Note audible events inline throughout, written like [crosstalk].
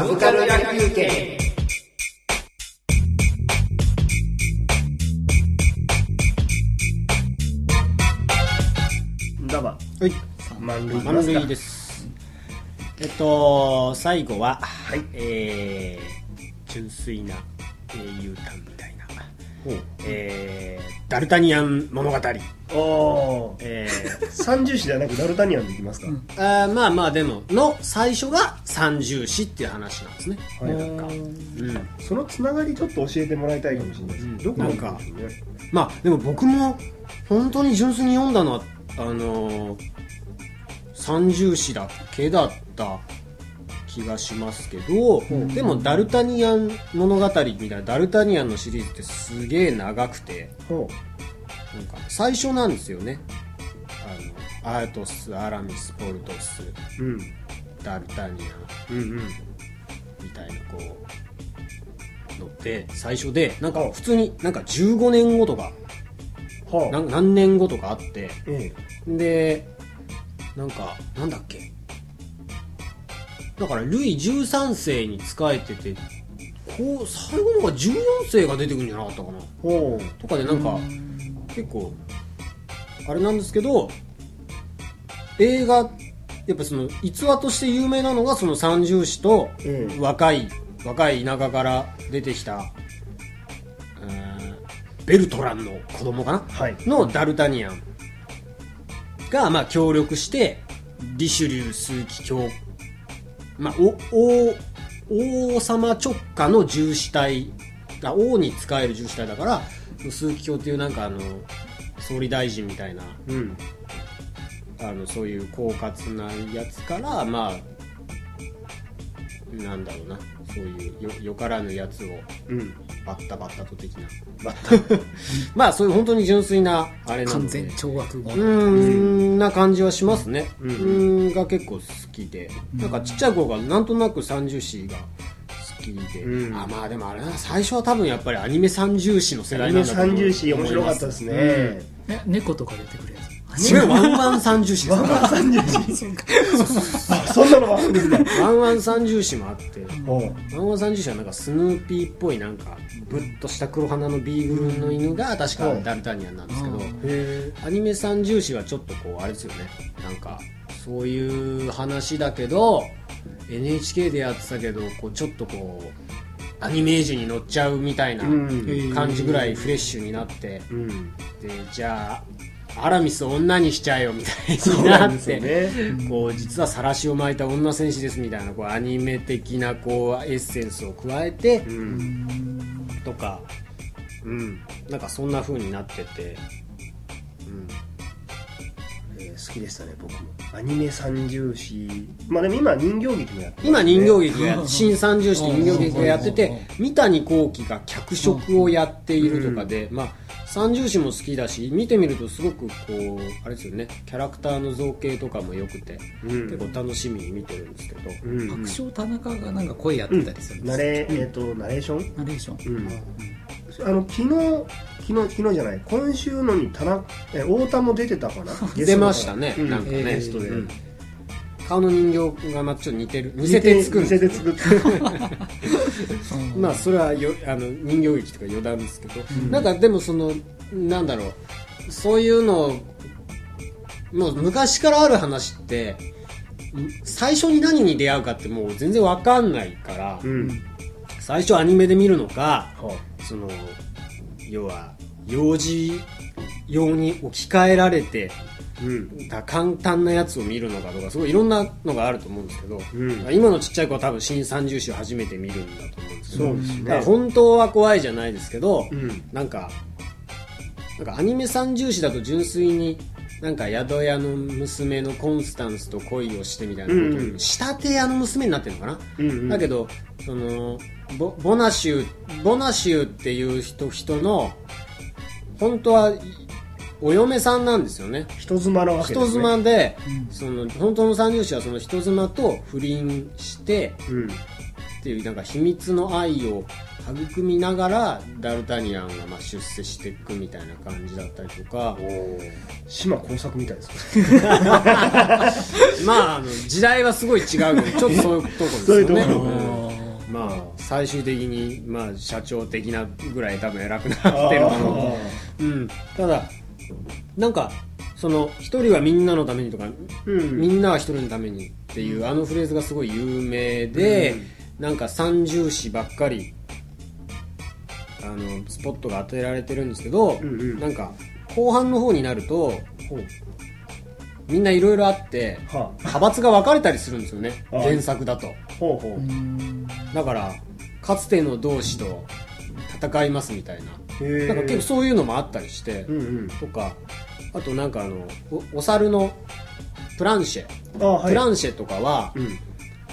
サブカル野球券だばはい。満塁満です。えっと最後は、はい。えー、純粋な英雄譚みたいな、ほう。えー、ダルタニアン物語、おー。えー。三重視ではなくダルタニアンでいきますか、あーまあまあでもの最初が三重視っていう話なんですね。はい。なんか。うん。そのつながりちょっと教えてもらいたいかもしれないです、うん。どこなんか。ねまあでも僕も本当に純粋に読んだのはあのー三重視だけだった気がしますけど、でもダルタニアン物語みたいなダルタニアンのシリーズってすげえ長くてほなんか最初なんですよね。あのアートスアラミスポルトスううん。ダルタニアンうんうん。みたいなこうのって最初でなんか普通になんか15年後とか何年後とかあってえでなんかなんだっけ？だからルイ13世に仕えててこう最後のが14世が出てくるんじゃなかったかな。とかでなんか結構あれなんですけど映画やっぱその逸話として有名なのがその三重士とええ若い若い田舎から出てきた、えーベルトランの子供かな？うはい。のダルタニアンがまあ協力してリシュリュー枢機卿まあお王王様直下の重視隊が王に仕える重視隊だから枢機卿っていうなんかあの総理大臣みたいなうん。あのそういう狡猾なやつからまあなんだろうなそういうよよからぬやつをうんバッタバッタと的な。バッタまあそういう本当に純粋なあれな完全懲悪語。うーんな感じはしますね。ううんが結構好きで、なんかちっちゃい頃からなんとなく三銃士が好きで、うん。あまあでもあれな最初は多分やっぱりアニメ三銃士の世アニメ代なんだと思う。三銃士面白かったですね、え猫とか出てくるやつ？違うワンワン三銃士ですワンワン三銃士そんなのワンワン三銃士もあってワンワン三銃士はなんかスヌーピーっぽいなんかぶっとした黒鼻のビーグルの犬が確かダルタニアンなんですけど、う。んへアニメ三銃士はちょっとこうあれですよね。なんかそういう話だけど NHK でやってたけどこうちょっとこうアニメージュに乗っちゃうみたいな感じぐらいフレッシュになってうん。でじゃあアラミスを女にしちゃえよみたいになんって、ね。こう実は晒しを巻いた女戦士ですみたいなこうアニメ的なこうエッセンスを加えてうん。とか、うん、なんかそんな風になってて、うん、えー好きでしたね僕も。アニメ三重視まあでも今人形劇もやってね。今人形劇がや新三重視って人形劇がやってて三谷幸喜が脚色をやっているとかで、まあ三重視も好きだし見てみるとすごくこうあれですよね。キャラクターの造形とかも良くて、うん。結構楽しみに見てるんですけど、うん。爆笑田中がなんか声やってたりするんですナレ,、えー、とナレーション？ナレーション、うん。あの昨日昨日昨日じゃない。今週のに田中え太田も出てたかな？出ましたね、うんなん。かね、ゲストで、うん顔の人形がまあちょっと似てる。似せて作るん [laughs] まあそれはよあの人形劇とか余談ですけど、なんかでもそのなんだろう。そういうのをもう昔からある話ってん最初に何に出会うかってもう全然わかんないから、うん。最初アニメで見るのかはその要は幼児用に置き換えられてうん。た簡単なやつを見るのかとかすごいいろんなのがあると思うんですけど、うん。今のちっちゃい子は多分新三重視を初めて見るんだと思うんですけどそうですだからね本当は怖いじゃないですけど、うん。なんかなんかアニメ三重視だと純粋になんか宿屋の娘のコンスタンスと恋をしてみたいなことに仕立て屋の娘になってるのかな、うんうん。だけどそのボボナシュボナシュっていう人人の本当はお嫁さんなんですよね。人妻なわけです、人ね、妻で、その本当の三重視はその人妻と不倫してうん。っていうなんか秘密の愛を育みながらダルタニアンがまあ出世していくみたいな感じだったりとか。島耕作みたいですね。[laughs] まああの時代はすごい違うけどちょっとそういうところですよね。そうん。まあ最終的にまあ社長的なぐらい多分偉くなってるかなとうん、ただなんかその一人はみんなのためにとか、うん。みんなは一人のためにっていう、あのフレーズがすごい有名で、なんか三重視ばっかりあのスポットが当てられてるんですけど、うんうん。なんか後半の方になるとみんないろいろあっては派閥が分かれたりするんですよね。あ原作だと。ほうほう。うんだからかつての同志と戦いますみたいななんか結構そういうのもあったりして、うんうん。とかあとなんかあのおお猿のプランシェ、あはい。プランシェとかは、うん。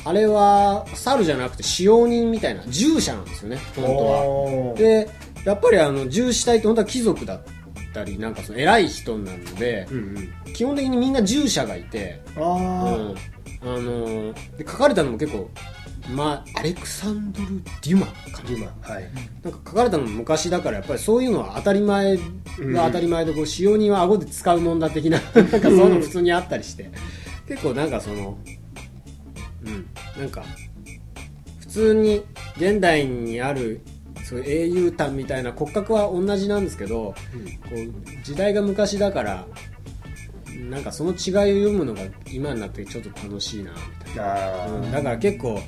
あれは猿じゃなくて使用人みたいな従者なんですよね本当は。はでやっぱりあの従死体って本当は貴族だったりなんかその偉い人なのでうんうん。基本的にみんな従者がいて、あうん。あ、あのーで書かれたのも結構まあアレクサンドル・デュマかな。今はい。なんか書かれたのも昔だからやっぱりそういうのは当たり前が当たり前でこう使用人は顎で使うもんだ的な [laughs] なんかそういうの普通にあったりして。結構なんかそのうんなんか普通に現代にあるそういう英雄譚みたいな骨格は同じなんですけど、こう時代が昔だからなんかその違いを読むのが今になってちょっと楽しいなみたいな。あうんだから結構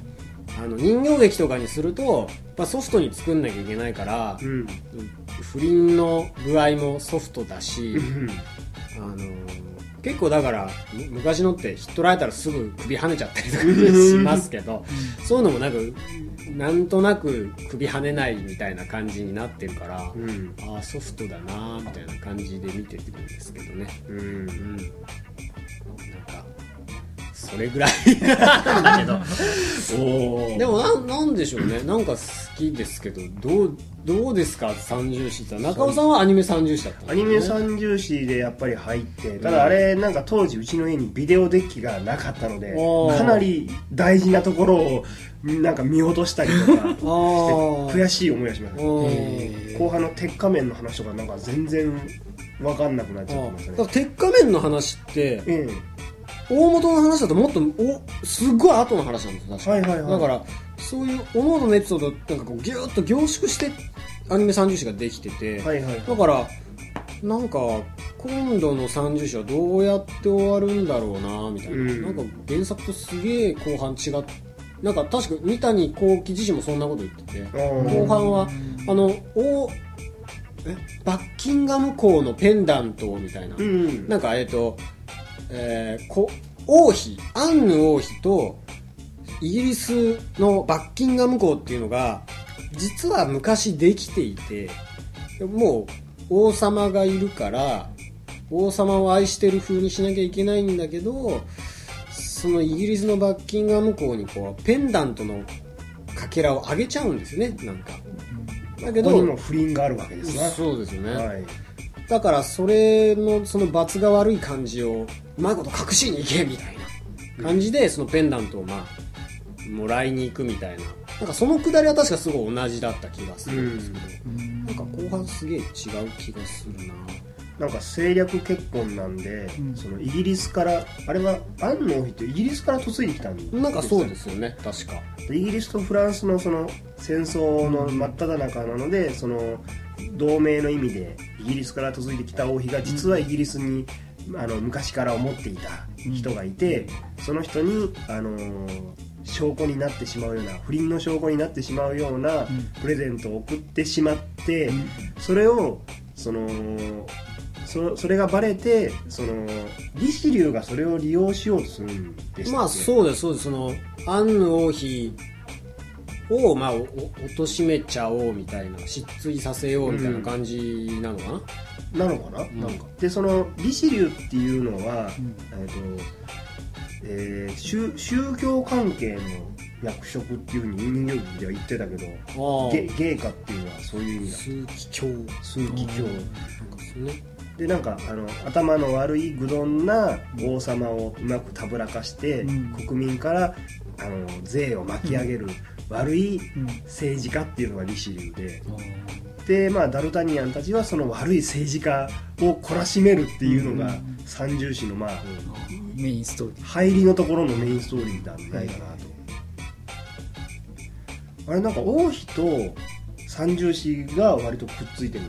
あの人形劇とかにするとやっぱソフトに作んなきゃいけないからー、うん不倫の具合もソフトだし、うんあの結構だからむ昔のってひっ取られたらすぐ首跳ねちゃったりとかうんしますけどそういうのもなんかなんとなく首跳ねないみたいな感じになってるから、うん。ああソフトだなーみたいな感じで見てるんですけどね。うん。うん。なんかそれぐらいだけど。お [laughs] でもなんなんでしょうね。なんか好きですけどどうどうですか？三重視って。中尾さんはアニメ三重視だったんですアニメ三重視でやっぱり入ってただあれなんか当時うちの家にビデオデッキがなかったのでかなり大事なところをなんか見落としたりとかして悔しい思いがしました後半の鉄仮面の話とかなんか全然分かんなくなっちゃってましたね。鉄仮面の話ってえ大元の話だともっとおすっごい後の話なんですよ確か。はいはいはい。だからそういう各々のエピソードをなんかこうギューッと凝縮してアニメ三重視ができてて、えはいはい。だからなんか今度の三重視はどうやって終わるんだろうなみたいな、うん。なんか原作とすげえ後半違っなんか確か三谷幸喜自身もそんなこと言ってて後半はあのおえバッキンガム公のペンダントみたいな、うん。なんかえっ、と、えーこ王妃アンヌ王妃とイギリスのバッキンガム公っていうのが実は昔できていてもう王様がいるから王様を愛してる風にしなきゃいけないんだけどそのイギリスのバッキンガム公にこうペンダントのかけらをあげちゃうんですねなんか。だけどここにも不倫があるわけですなそうですよね、はい。だからそれのその罰が悪い感じをうまいこと隠しにいけみたいな感じでそのペンダントをまあもらいに行くみたいな。なんかそのくだりは確かすごい同じだった気がするんですけど、うんなんか後半すげえ違う気がするな。なんか政略結婚なんで、うん。そのイギリスからあれはアンの王妃ってイギリスから嫁いできたんですなんかそうですよね確か。イギリスとフランスのその戦争の真っ只中なのでその同盟の意味でイギリスから嫁いできた王妃が実はイギリスに、あの昔から思っていた人がいて、その人に、あのー証拠になってしまうような不倫の証拠になってしまうようなプレゼントを送ってしまって、それをそのそそれがバレてそのリシリューがそれを利用しようとするんですまあそうですそうです。そのアンヌ王妃をまあおお貶めちゃおうみたいな失墜させようみたいな感じなのかな、なのかな,、ん。なんか。でそのリシリューっていうのは、ん。えっ、と、えー宗宗教関係の役職っていうふうに人形劇では言ってたけどああ。ゲ芸家っていうのはそういう意味だ。枢機卿なんか枢機卿でなんかあの頭の悪い愚鈍な王様をうまくたぶらかして、うん。国民からあの税を巻き上げる悪いうん。政治家っていうのがリシリューでで、まあ、ダルタニアンたちはその悪い政治家を懲らしめるっていうのがうん三重視のまあメインストーリー。入りのところのメインストーリーなんじゃないかなと。あれなんか王妃と三重視が割とくっついてる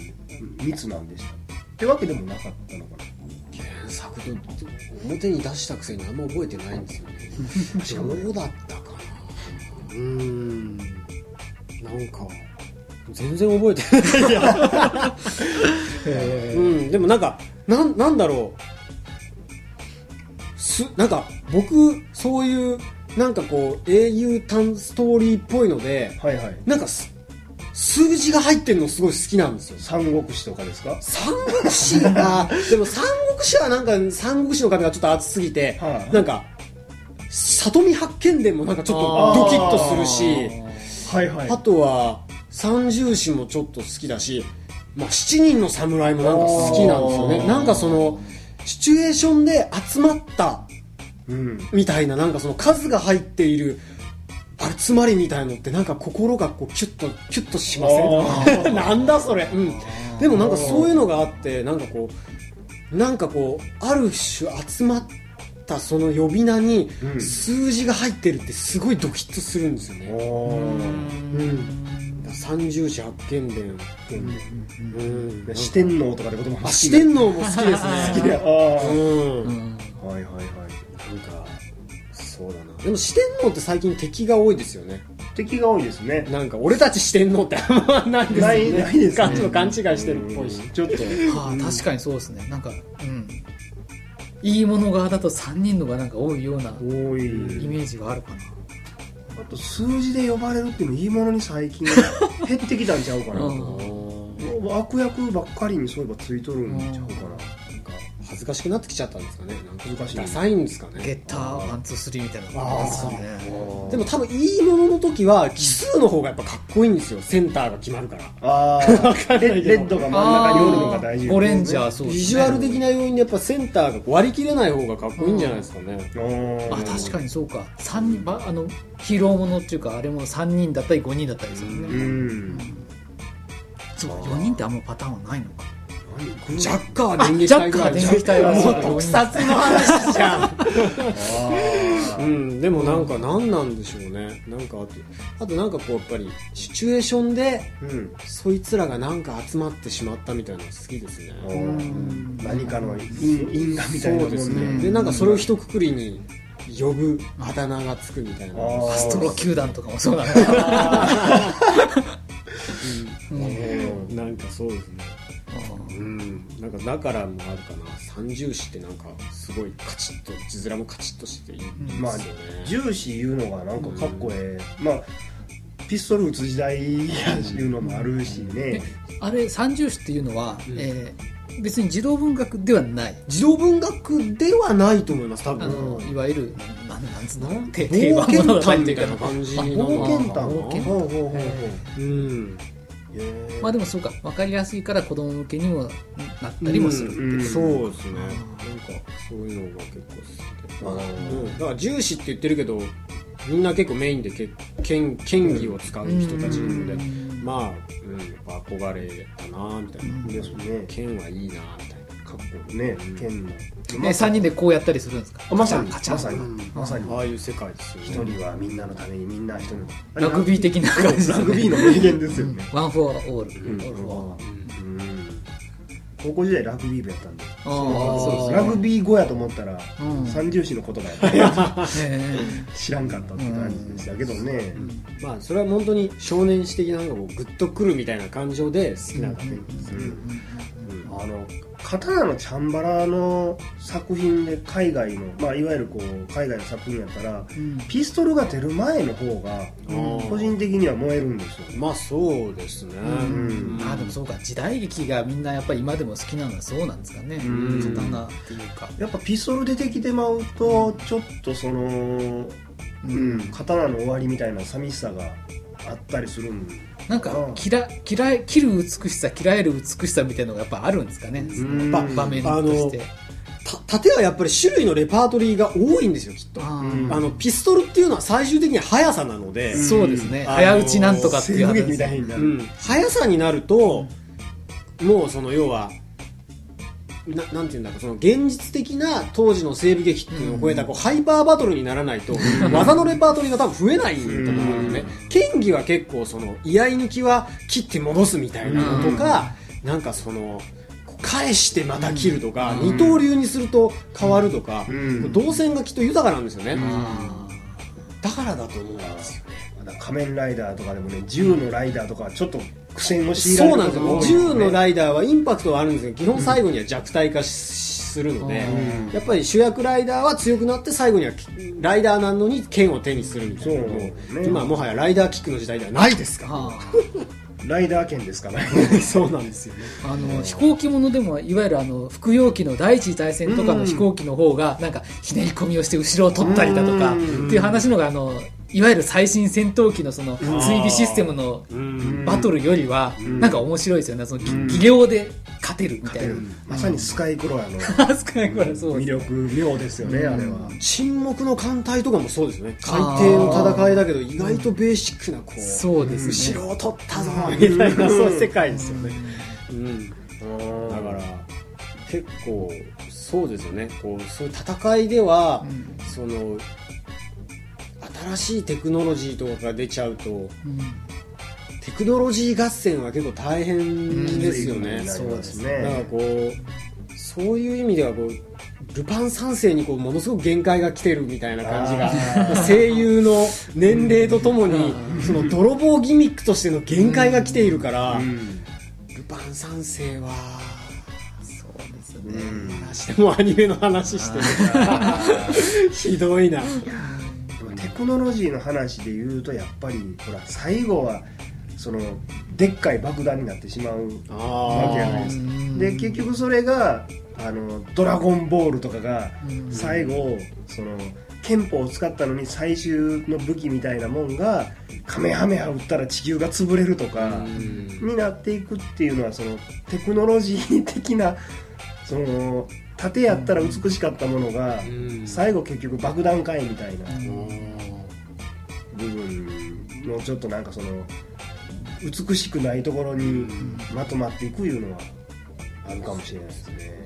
密なんでした。ってわけでもなかったのかな。原作と表に出したくせにあんま覚えてないんですよね。[laughs] どうだったかな。うーん。なんか全然覚えてない。やうんでもなんかなんなんだろう。すなんか僕そういうなんかこう英雄単ストーリーっぽいのではいはい。なんかす数字が入ってるのすごい好きなんですよ。三国志とかですか？三国志が [laughs] でも三国志はなんか三国志の壁がちょっと厚すぎて、はい。なんか里見八犬伝もなんかちょっとドキッとするしはいはい。あとは三重詩もちょっと好きだし、まあ、七人の侍もなんか好きなんですよね。なんかそのシチュエーションで集まったうん。みたいななんかその数が入っている集まりみたいのってなんか心がこうキュッとキュッとしません？[laughs] なんだそれ。うん。でもなんかそういうのがあってなんかこうなんかこうある種集まったその呼び名にうん。数字が入ってるってすごいドキッとするんですよね、うん三十字八犬伝うん。で四天王とかでことも好きあ四天王も好きですね。好きでああ、うん。うんはいはいはい。なんかそうだな。でも四天王って最近敵が多いですよね。敵が多いですね。なんか俺たち四天王ってあんまないですよね。ないないですね。勘違いしてるっぽいし。うん。ちょっと。はあ、確かにそうですね。なんかうん。いいもの側だと3人のがなんか多いようなイメージがあるかなあと数字で呼ばれるっていうのいいものに最近 [laughs] 減ってきたんちゃうかなうと悪役ばっかりにそういえばついとるんちゃうかな恥ずかしくなってきちゃったんですかね。難しい。ダサいんですかね。ゲッター one two three みたいなありますよね。でも多分いいものの時は奇数の方がやっぱかっこいいんですよ。センターが決まるから。ああレレッドが真ん中におるのが大事ゴレンジャーそうですね。ビジュアル的な要因でやっぱセンターが割り切れない方がかっこいいんじゃないですかね。ああ確かにそうか。三人ばあのヒーローものっていうかあれも3人だったり5人だったりするうねん。そうか4人ってあんまパターンはないのかジャッカー電撃隊ぐらいジャッカー電撃隊はもう特撮の話じゃん。うん、でもなんか何なんでしょうね。なんかあとあとなんかこうやっぱりシチュエーションでうんそいつらがなんか集まってしまったみたいなの好きですね。おー何かの因因果みたいなそうですね。ねでなんかそれを一括りに呼ぶあだ名がつくみたいな。アストロ球団とかもそうだね。うん。なんかそうですねうん。なんかだからもあるかな。三重視ってなんかすごいカチッと字面もカチッとしていいですよね、まあ重視言うのがなんかかっこええ、まあピストル撃つ時代やいうのもあるしね。あれ三重視っていうのは、えー別に児童文学ではない。児童文学ではないと思います多あ分のいわゆるなんなんつうの定冒険探みっていうか。たいな感じの。冒険探冒険ほうほうほうほううんまあでもそうか分かりやすいから子供向けにもなったりもする、う。んそうですね。なんかそういうのが結構好きで、うん、だから重視って言ってるけどみんな結構メインでけ剣剣技を使う人たちなので、うん。まあ、うん、やっぱ憧れたなみたいな、ですね。剣はいいなみたいな。かっこいいね剣のね、3人でこうやったりするんですか？あまさに。カチャンまさに。うん。まさに。ああいう世界ですよね。一人はみんなのためにみんな一人の。ラグビー的な感じ。ラグビーの名言ですよね。[laughs] ワンフォーオール、高校時代ラグビー部やったんで。ラグビー語やと思ったらうん。三重視の言葉やったえ。知らんかったって感じでしたけどね。まあそれは本当に少年誌的ななんかこうグッとくるみたいな感情で好きなだけですね、あの刀のチャンバラの作品で海外の、まあ、いわゆるこう海外の作品やったらーうん。ピストルが出る前の方がうん。個人的には燃えるんですよ。まあそうですね、ん。あでもそうか時代劇がみんなやっぱり今でも好きなのはそうなんですかね。うん。刀っていうか。やっぱピストル出てきてまうとちょっとその、うん、刀の終わりみたいな寂しさがあったりするんなんかうん。嫌嫌い切る美しさ嫌える美しさみたいなのがやっぱあるんですかね。場場面として。た盾はやっぱり種類のレパートリーが多いんですよきっと。あのピストルっていうのは最終的には速さなので、そうですね。あのー早打ちなんとかっていう話西部劇みたいになる、うん、速さになると、もうその要はななんていうんだろうその現実的な当時の西部劇っていうのを超えたこうハイパーバトルにならないと技のレパートリーが多分増えないと思うんですよね剣技は結構その居合抜きは切って戻すみたいなのとかなんかその返してまた切るとか二刀流にすると変わるとかうん。動線がきっと豊かなんですよね。あだからだと思うんですよまだ仮面ライダーとかでもね銃のライダーとかはちょっと苦戦を強いられそうなんですよ。銃のイライダーはインパクトはあるんですけど基本最後には弱体化しするので、うん。やっぱり主役ライダーは強くなって最後にはライダーなのに剣を手にするみたいなね。う今はもはやライダーキックの時代ではないですか。あ。[laughs] ライダー剣ですかね。らそうなんですよね。あの飛行機ものでもいわゆるあの服用機の第一次大戦とかの飛行機の方がなんかひねり込みをして後ろを取ったりだとかってうんいう話のがあのいわゆる最新戦闘機のその追尾システムのうん。バトルよりはん。なんか面白いですよね。そのうん。技量で勝てるみたいな。まさにスカイクロラの。少ないからそう魅力妙ですよねあれは。沈黙の艦隊とかもそうですよね海底の戦いだけど意外とベーシックなこうそうですね。後ろを取ったぞみたいなそういう世界ですよね。うん。だだから結構そうですよね。こうそういう戦いでは、その新しいテクノロジーとかが出ちゃうとうん。テクノロジー合戦は結構大変ですよね、そうですだからねこうそういう意味ではこうルパン三世にこうものすごく限界が来てるみたいな感じが声優の年齢とともにその泥棒ギミックとしての限界が来ているから、うん。ルパン三世はそうですようねん。話してもアニメの話してる [laughs] ひどいなテクノロジーの話で言うとやっぱりほら最後はそのでっかい爆弾になってしまうわけじゃないですか。うんで結局それがあの「ドラゴンボール」とかがうん。最後その憲法を使ったのに最終の武器みたいなもんがカメハメハ撃ったら地球が潰れるとかになっていくっていうのはそのテクノロジー的なその盾やったら美しかったものがうん。最後結局爆弾かいみたいな。うん。部分のちょっとなんかその美しくないところにまとまっていくいうのはあるかもしれないですね。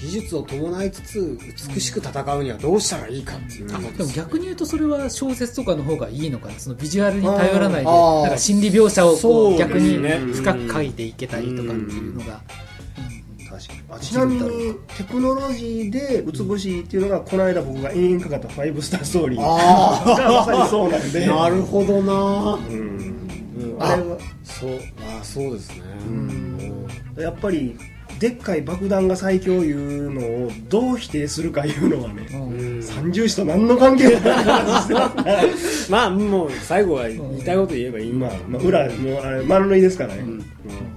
技術を伴いつつ美しく戦うにはどうしたらいいかっていうところでも逆に言うとそれは小説とかの方がいいのかなそのビジュアルに頼らないでなんか心理描写をこそう逆にね深く書いていけたりとかっていうのが確かに。あちなみにテクノロジーで美しいっていうのがこの間僕が延々かかった「ファイブスターストーリー」あがまさにそうなんで。なるほどな。うん。うんあれは？そう。あそうですね。うん。やっぱりでっかい爆弾が最強いうのをどう否定するかいうのはね、三重視と何の関係もない話してますねまあもう最後は言いたいこと言えばいい。まあ、まあ、裏もうあれ満塁ですからね、うん。うん。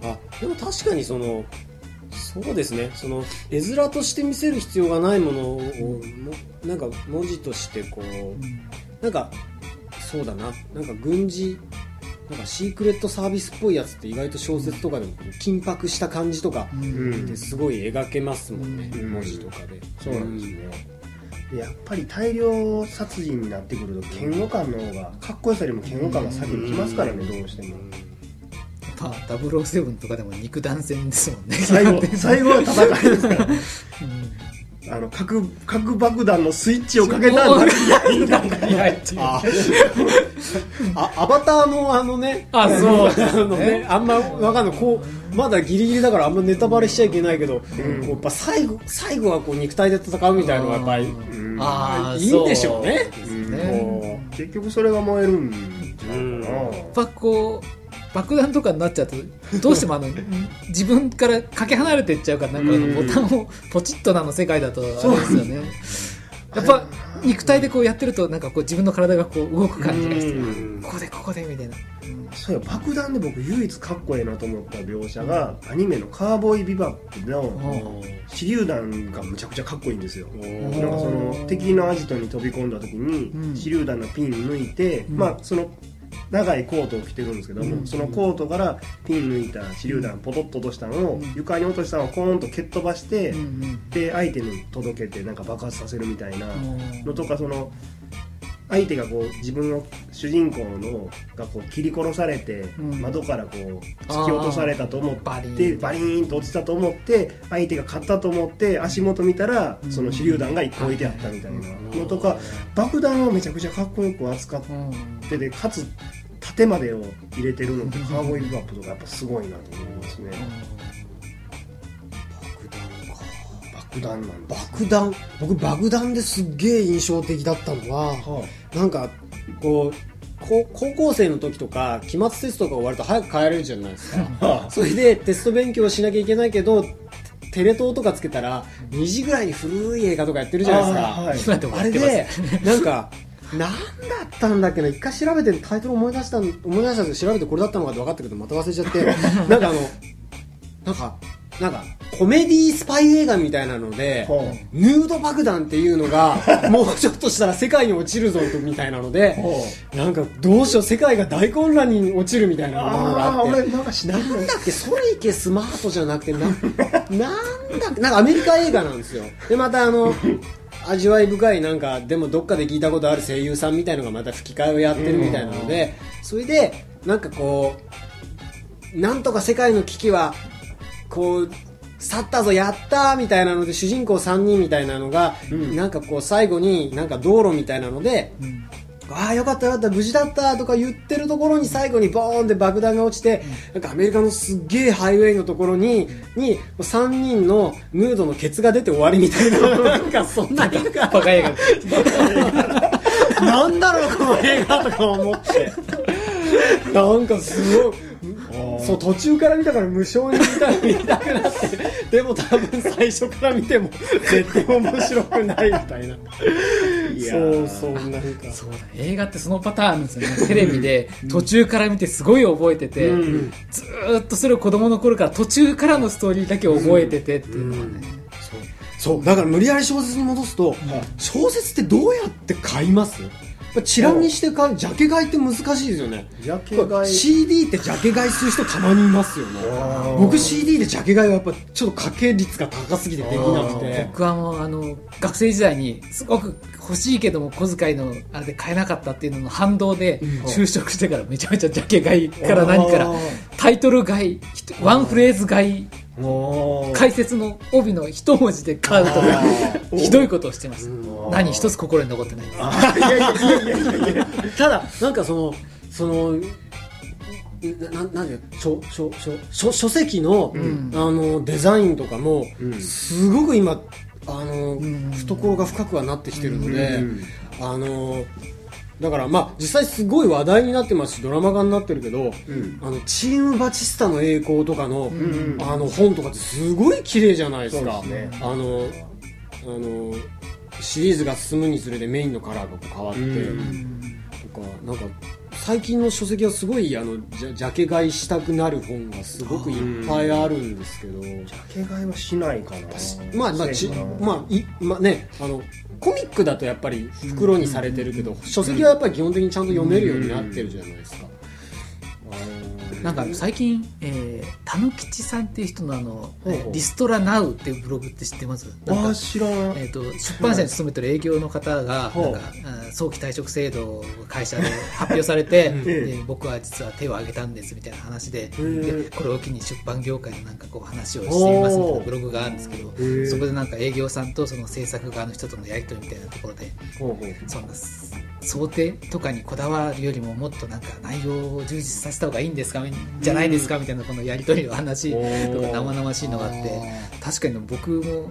あでも確かにそのそうですね。その絵面として見せる必要がないものをもなんか文字としてこうなんかそうだな。なんか軍事なんかシークレットサービスっぽいやつって意外と小説とかでも緊迫した感じとかうん。ですごい描けますもんね、うん。文字とかで。そうなんですね、でやっぱり大量殺人になってくると嫌悪感の方がかっこよさよりも嫌悪感が先に来ますからねどうしてもまあ007とかでも肉弾戦ですもんね。最後最後は戦いですから。うん。あの核核爆弾のスイッチをかけたんかいやっていうああアバターもあのねあそうあのねあんまわかんない。こうまだギリギリだからあんまネタバレしちゃいけないけど、こうやっぱ最後最後はこう肉体で戦うみたいなのがやっぱりうん。あーいいんでしょうね。ね。こ結局それが燃えるんじゃないかな、やっぱこう爆弾とかになっちゃうとどうしてもあの自分からかけ離れていっちゃうからなんかあのボタンをポチッとなの世界だとあれですよね。やっぱ肉体でこうやってるとなんかこう自分の体がこう動く感じがしてうん。ここでここでみたいな。そうや爆弾で僕唯一かっこええなと思った描写が、アニメの「カーボーイビバップ」のう手榴弾がむちゃくちゃかっこいいんですよ。んなんかその敵のアジトに飛び込んだ時にうん。手榴弾のピン抜いて、うん。まあその長いコートを着てるんですけども、うんそのコートからピン抜いた手榴弾ポトッと落としたのを、うん。床に落としたのをコーンと蹴っ飛ばして、うんで相手に届けてなんか爆発させるみたいなうんのとかその相手がこう自分の主人公のがこう切り殺されて、うん。窓からこう突き落とされたと思ってバリーン。バリーンと落ちたと思って相手が勝ったと思って足元見たらその手榴弾が1個置いてあったみたいなのとか爆弾をめちゃくちゃかっこよく扱っうん。ててかつ盾までを入れてるのってカーボーイビバップとかやっぱすごいなと思いますね爆弾なんだ爆弾？僕爆弾ですっげえ印象的だったのははなんかこうこ高校生の時とか期末テストが終わると早く帰れるじゃないですか。それでテスト勉強しなきゃいけないけどテレ東とかつけたら2時ぐらいに古い映画とかやってるじゃないですか、あーはい。あれで、なんか、なんだったんだっけな、一回調べてタイトル思い出したん、思い出したんで調べてこれだったのかって分かったけど、また忘れちゃって、なんかあの、なんか、なんか、コメディスパイ映画みたいなので、ほヌード爆弾っていうのが、[laughs] もうちょっとしたら世界に落ちるぞとみたいなので、ほなんかどうしよう、世界が大混乱に落ちるみたいなものがあって。俺なんだっけ、それいけスマートじゃなくて、な、[laughs] なんだっけ、なんかアメリカ映画なんですよ。で、またあの、味わい深いなんか、でもどっかで聞いたことある声優さんみたいのがまた吹き替えをやってるみたいなので、それで、なんかこう、なんとか世界の危機は、こう、去ったぞ、やったーみたいなので、主人公3人みたいなのが、ん。なんかこう、最後になんか道路みたいなので、うんああよかったよかった無事だったとか言ってるところに最後にボーンって爆弾が落ちて、なんかアメリカのすっげえハイウェイのところに、に3人のヌードのケツが出て終わりみたいな [laughs] なんかそんな映画バカ映画。なんだろうこの映画とか思って。[laughs] なんかすごいそう途中から見たから無性に見た見たくなってでも多分最初から見ても絶対面白くないみたいな。いやそうーそうなんか。そうだ映画ってそのパターンですよね。テレビで途中から見てすごい覚えてて、うん。ずーっとそれを子供の頃から途中からのストーリーだけ覚えててっていうのはね、そう。だから無理やり小説に戻すと、小説ってどうやって買います？チラ見して買うジャケ買いって難しいですよね。ジャケ買い。CD ってジャケ買いする人たまにいますよね。ー。僕 CD でジャケ買いはやっぱちょっと掛け率が高すぎてできなくて。僕はもうあの学生時代にすごく欲しいけども小遣いのあれで買えなかったっていうのの反動で就職してからめちゃめちゃジャケ買いから何からタイトル買いワンフレーズ買い解説の帯の一文字で買うとか [laughs] ひどいことをしてます。何一つ心に残ってない。ただなんかそのそのなななんで書書書書書籍の,、ん。あのデザインとかも、うん。すごく今あの、ん。懐が深くはなってきてるので、うんあのだからまあ実際すごい話題になってますしドラマ化になってるけど、うん。あのチームバチスタの栄光とかの,、んあの本とかってすごい綺麗じゃないですか。すね。あのあのシリーズが進むにつれてメインのカラーがこう変わって、うん。とかなんか最近の書籍はすごいあのジャジャケ買いしたくなる本がすごくいっぱいあるんですけど、ジャケ買いはしないかな。まあまあちまあいまあねあのコミックだとやっぱり袋にされてるけど、書籍はやっぱり基本的にちゃんと読めるようになってるじゃないですか。なんか最近、えー、たぬきちさんっていう人のあの、ほうほう。リストラナウっていうブログって知ってます？なんかあー知らん。えー、と出版社に勤めてる営業の方がほう。んなか早期退職制度が会社で [laughs] 発表されてええ。で僕は実は手を挙げたんですみたいな話でえでこれを機に出版業界のなんかこう話をしていますみたいなブログがあるんですけどえそこでなんか営業さんとその制作側の人とのやり取りみたいなところでそんな想定とかにこだわるよりももっとなんか内容を充実させた方がいいんですか？じゃないですか？みたいなこのやり取りの話とか生々しいのがあって。確かに僕も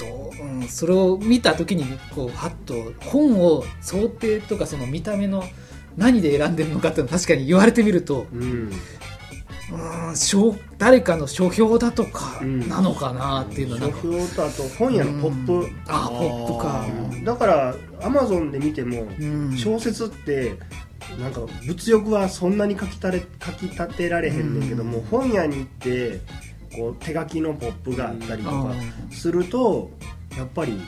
どう、うん、それを見た時にこうハッと本を想定とかその見た目の何で選んでるのかって確かに言われてみるとうん。うん書誰かの書評だとかうんなのかなっていうのはなんか、書評とあと本屋のポップ。うん。あポップか。だからアマゾンで見てもうん。小説ってなんか物欲はそんなに書きたれ書き立てられへんねんけども、うん本屋に行ってこう手書きのポップがあったりとかうするとやっぱり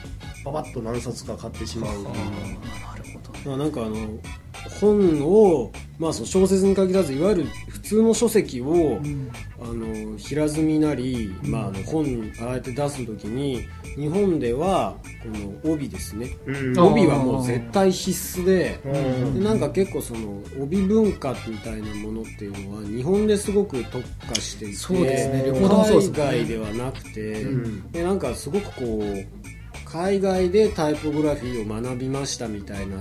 パパッと何冊か買ってしまう、まあなんかあの本をまあ、その小説に限らずいわゆる普通の書籍を、うん。あの平積みなり、まあ、あの本ああやって出す時に日本ではこの帯ですね。うん。あ帯はもう絶対必須でうん。でなんか結構その帯文化みたいなものっていうのは日本ですごく特化していてそうですね。海ね。外ではなくて、うん。でなんかすごくこう海外でタイポグラフィーを学びましたみたいな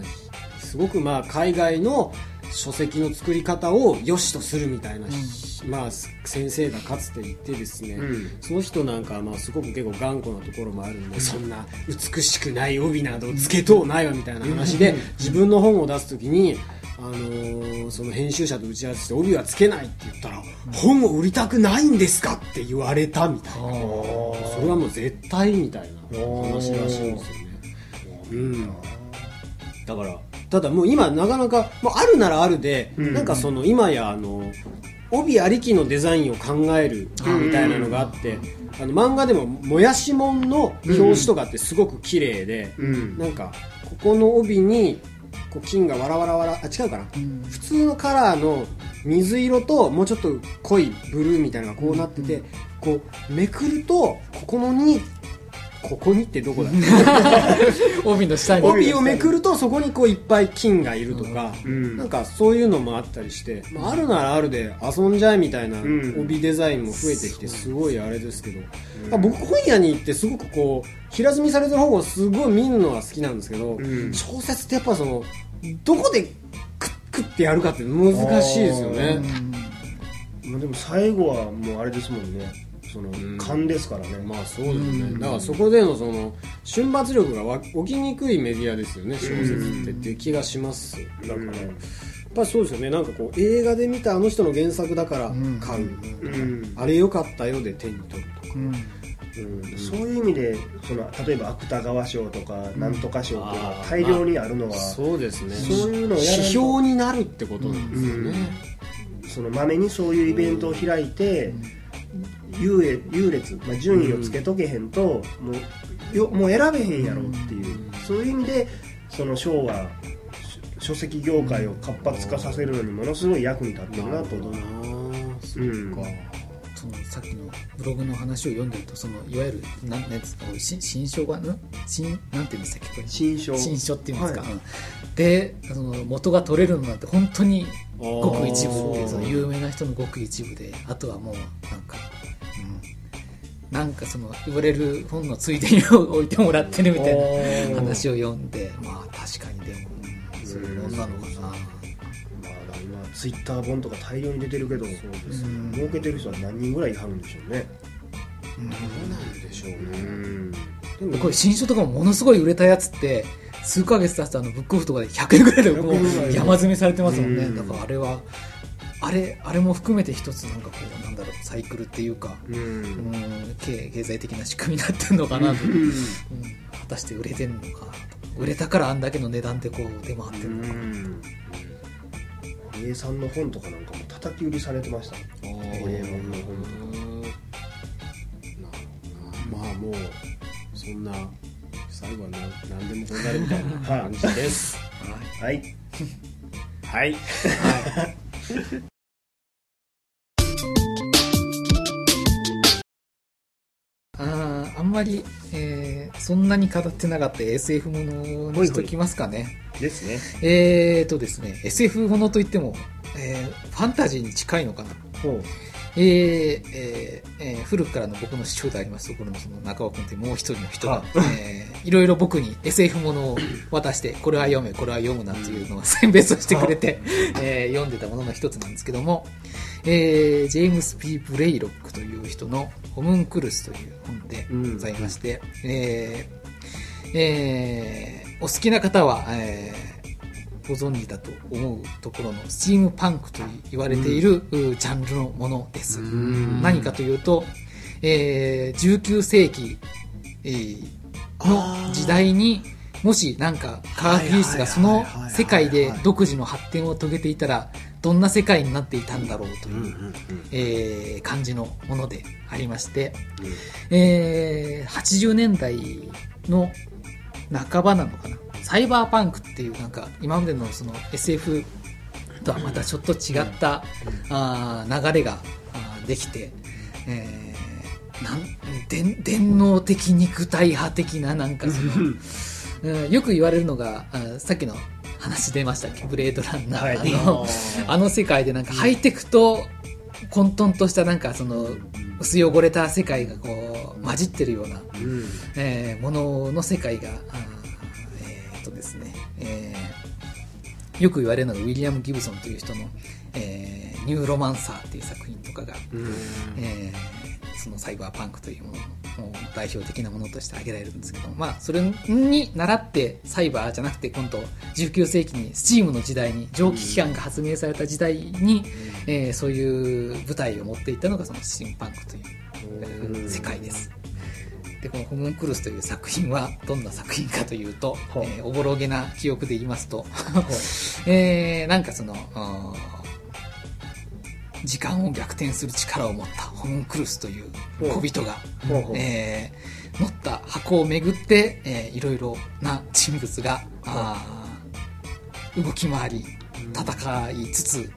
すごくまあ海外の書籍の作り方を良しとするみたいな、まあ、先生がかつていてですね、うん。その人なんかはまあすごく結構頑固なところもあるんで、そんな美しくない帯などつけとうないわみたいな話で、自分の本を出す時に、あのーその編集者と打ち合わせして帯はつけないって言ったら、本を売りたくないんですかって言われたみたいな、それはもう絶対みたいな話らしいんですよね。うんだからただもう今なかなかもうあるならあるで、うんなんかその今やあの帯ありきのデザインを考えるみたいなのがあって、あの漫画でももやしもんの表紙とかってすごく綺麗で、うん。なんかここの帯にこう金がわらわらわらあ違うかな、ん。普通のカラーの水色ともうちょっと濃いブルーみたいなのがこうなってて、こうめくるとここのにここにってどこだ？[laughs] 帯の下に。帯をめくるとそこにこういっぱい金がいるとか、うん。なんかそういうのもあったりして、まあ、あるならあるで遊んじゃえみたいなうん。帯デザインも増えてきてすごいあれですけど、まあ僕本屋に行ってすごくこう平積みされてる本をすごい見るのは好きなんですけど、ん。小説ってやっぱそのどこでクックってやるかって難しいですよね。まあでも最後はもうあれですもんねその勘ですからね、まあそうですね、だからそこでのその瞬発力がわ起きにくいメディアですよね。小説ってっていう気がします。だから、やっぱりそうですよね。なんかこう映画で見たあの人の原作だから買う、うん。あれ良かったよで手に取るとか、うん。うん。そういう意味でその例えば芥川賞とかなんとか賞っていうのが大量にあるのは、そうですね。そういうのを指標になるってことなんですよね、そのまめにそういうイベントを開いて、優劣優劣、まあ、順位をつけとけへんと、もうよもう選べへんやろっていう、そういう意味でその賞は書書籍業界を活発化させるのにものすごい役に立ってるなと。思ううん。か、そのさっきのブログの話を読んでるとそのいわゆるなんなんですかし新書がん？新なんていうんでしたっけこれ？新書。新書っていうんですか、はい。うん。でその元が取れるのなんて本当にごく一部っていうその有名な人のごく一部であとはもうなんか、うん、なんかその言われる本のついでに置いてもらってるみたいな話を読んでまあ確かにでも、うん、そういうもんなのかな。まあ今ツイッター本とか大量に出てるけどそうですうん儲けてる人は何人ぐらいいはるんでしょうね。どうなんでしょうね、うんでもこれ新書とかもものすごい売れたやつって数ヶ月経つとあのブックオフとかで100円ぐらいでも100円ぐらいう山積みされてますもんね。うん。だからあれはあれあれも含めて一つなんかこうなんだろうサイクルっていうか、うん。うん、経経済的な仕組みになってんのかなと、うん。果たして売れてんのかなと。売れたからあんだけの値段でこう出回ってるのかな、うん。A さんの本とかなんかも叩き売りされてました。あー。ホリエモンの本とか。まあもうそんな最後は何何でもござるみたいな感じです。[laughs] はい。はい。あー [laughs] あんまり、えーそんなに語ってなかった SF ものにしときますかね。ですね。えーとですね SF ものといっても、えーファンタジーに近いのかな。ほう。えーえーえー古くからの僕の師匠であります。ところのその中尾君というもう一人の人がは、えーいろいろ僕に SF ものを渡してこれは読めこれは読むなっていうのを [laughs] 選別をしてくれて、えー読んでたものの一つなんですけども、えージェームス・ P・ ブレイロックという人の「ホムンクルス」という本でございまして、えーえーお好きな方は、えーご存知だと思うところのスチームパンクと言われている、うジャンルのものです。何かというと、えー19世紀、えーの時代にもしなんか科学技術がその世界で独自の発展を遂げていたらどんな世界になっていたんだろうという、えー感じのものでありまして、えー80年代の半ばなのかな。サイバーパンクっていうなんか今までのその SF とはまたちょっと違った、あー流れがあーできて、えーなん電電脳的肉体派的ななんかその、[laughs] うんよく言われるのがさっきの話出ましたっけ？ブレードランナー、はい。あのあの世界でなんかハイテクと混沌としたなんかその薄汚れた世界がこう混じってるような、うん。えーものの世界がえーっとですね、えーよく言われるのがウィリアム・ギブソンという人の、えーニューロマンサーっていう作品とかが、うん。えーそのサイバーパンクというものの代表的なものとして挙げられるんですけど、まあ、それに倣ってサイバーじゃなくて今度19世紀にスチームの時代に蒸気機関が発明された時代に、えーそういう舞台を持っていったのがそのスチームパンクという、えー世界です。でこの「ホムンクルス」という作品はどんな作品かというと、えおぼろげな記憶で言いますと、[laughs] えーなんかその時間を逆転する力を持ったホムンクルスという小人が、えー乗った箱をめぐって、えーいろいろな人物が、動き回り戦いつつ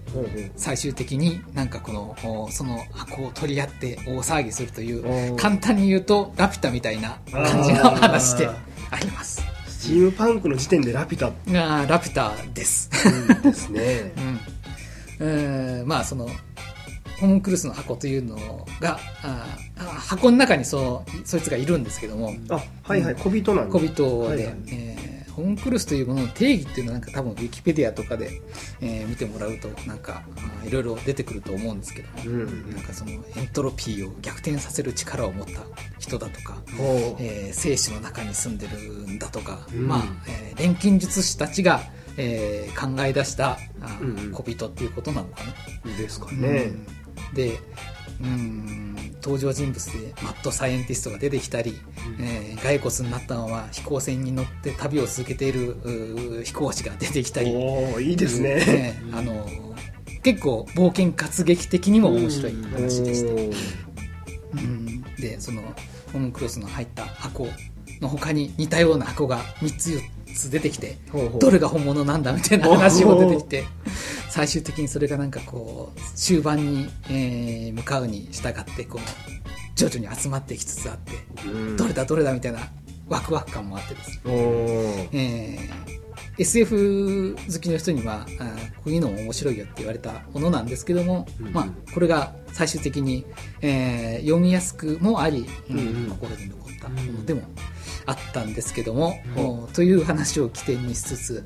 最終的になんかこのおその箱を取り合って大騒ぎするといおうー。簡単に言うとラピュタみたいな感じの話であります。スチームパンクの時点でラピュタ。あーラピュタです。ですね。[laughs] うんえーまあそのホムンクルスの箱というのがあ箱の中にそうそいつがいるんですけども。あはいはい小人なんだ。小人で、はいはい。えーホムンクルスというものの定義っていうのはなんか多分ウィキペディアとかで、えー見てもらうとなんかいろいろ出てくると思うんですけども、うん。なんかそのエントロピーを逆転させる力を持った人だとか、えー生死の中に住んでるんだとか、うん。まあ、えー錬金術師たちが、えー考え出したあーうんうん。小人っていうことなのかな。ですかね。うん。でうん登場人物でマッドサイエンティストが出てきたり、えー骸骨になったまま飛行船に乗って旅を続けているうー飛行士が出てきたり。おおいいですね。ねあの結構冒険活劇的にも面白い話でして、うん。でそのホムンクロスの入った箱の他に似たような箱が3つ4つ出てきてどれが本物なんだみたいな話も出てきて最終的にそれがなんかこう終盤に、えー向かうに従ってこう徐々に集まってきつつあってうん。どれだどれだみたいなワクワク感もあってですね。えー SF 好きの人にはあーこういうのも面白いよって言われたものなんですけども、うんまあ、これが最終的に、えー読みやすくもあり、うん心に残ったものでもあったんですけども、う。んおという話を起点にしつつ、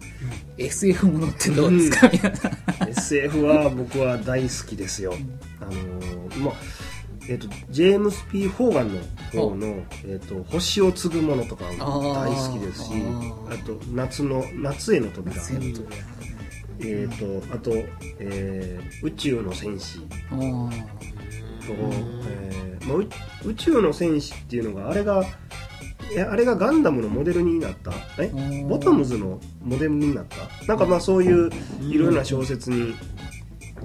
SF ものってどうですか、皆さん SF は僕は大好きですよ。あのーまあえっとジェームス・ P・ フォーガンの方の「えっと星を継ぐもの」とかも大好きですしあと夏の「夏への扉」夏への扉えっとあと、えー宇宙の戦士」と、えーまあ、う宇宙の戦士っていうのがあれがえあれがガンダムのモデルになった？え？ボトムズのモデルになった？なんかまあそういういろいろな小説に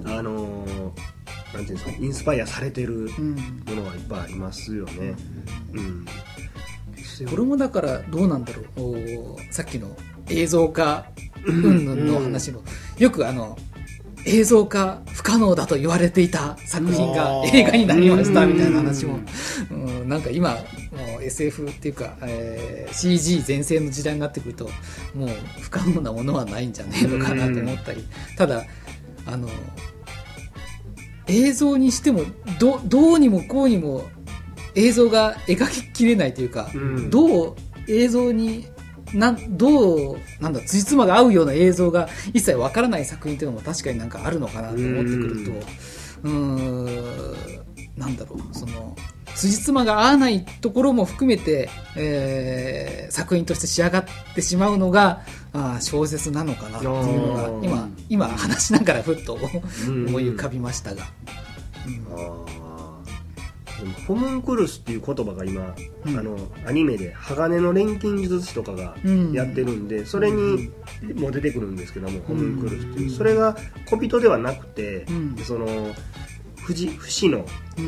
あのーなんていうんですか？インスパイアされてるうん。ものがいっぱいありますよね。うん。これもだからどうなんだろう？さっきの映像化云々の話も、よくあの映像化不可能だと言われていた作品が映画になりましたみたいな話も。うん、うん、なんか今もう SF っていうか、えー CG 全盛の時代になってくるともう不可能なものはないんじゃねえのかなと思ったり。ただあの映像にしてもどどうにもこうにも映像が描ききれないというか、うん。どう映像になんどうなんだ辻褄が合うような映像が一切わからない作品っていうのも確かになんかあるのかなと思ってくるとうーんなんだろうその辻褄が合わないところも含めて、えー作品として仕上がってしまうのがあー小説なのかなっていうのが今今話しながらふっとうん。思い浮かびましたが、あー。でもホムンクルスっていう言葉が今、うん。あのアニメで鋼の錬金術師とかがうん。やってるんで、それにも出てくるんですけども、ホムンクルスっていう。うんそれが小人ではなくて、うん。その不死不死の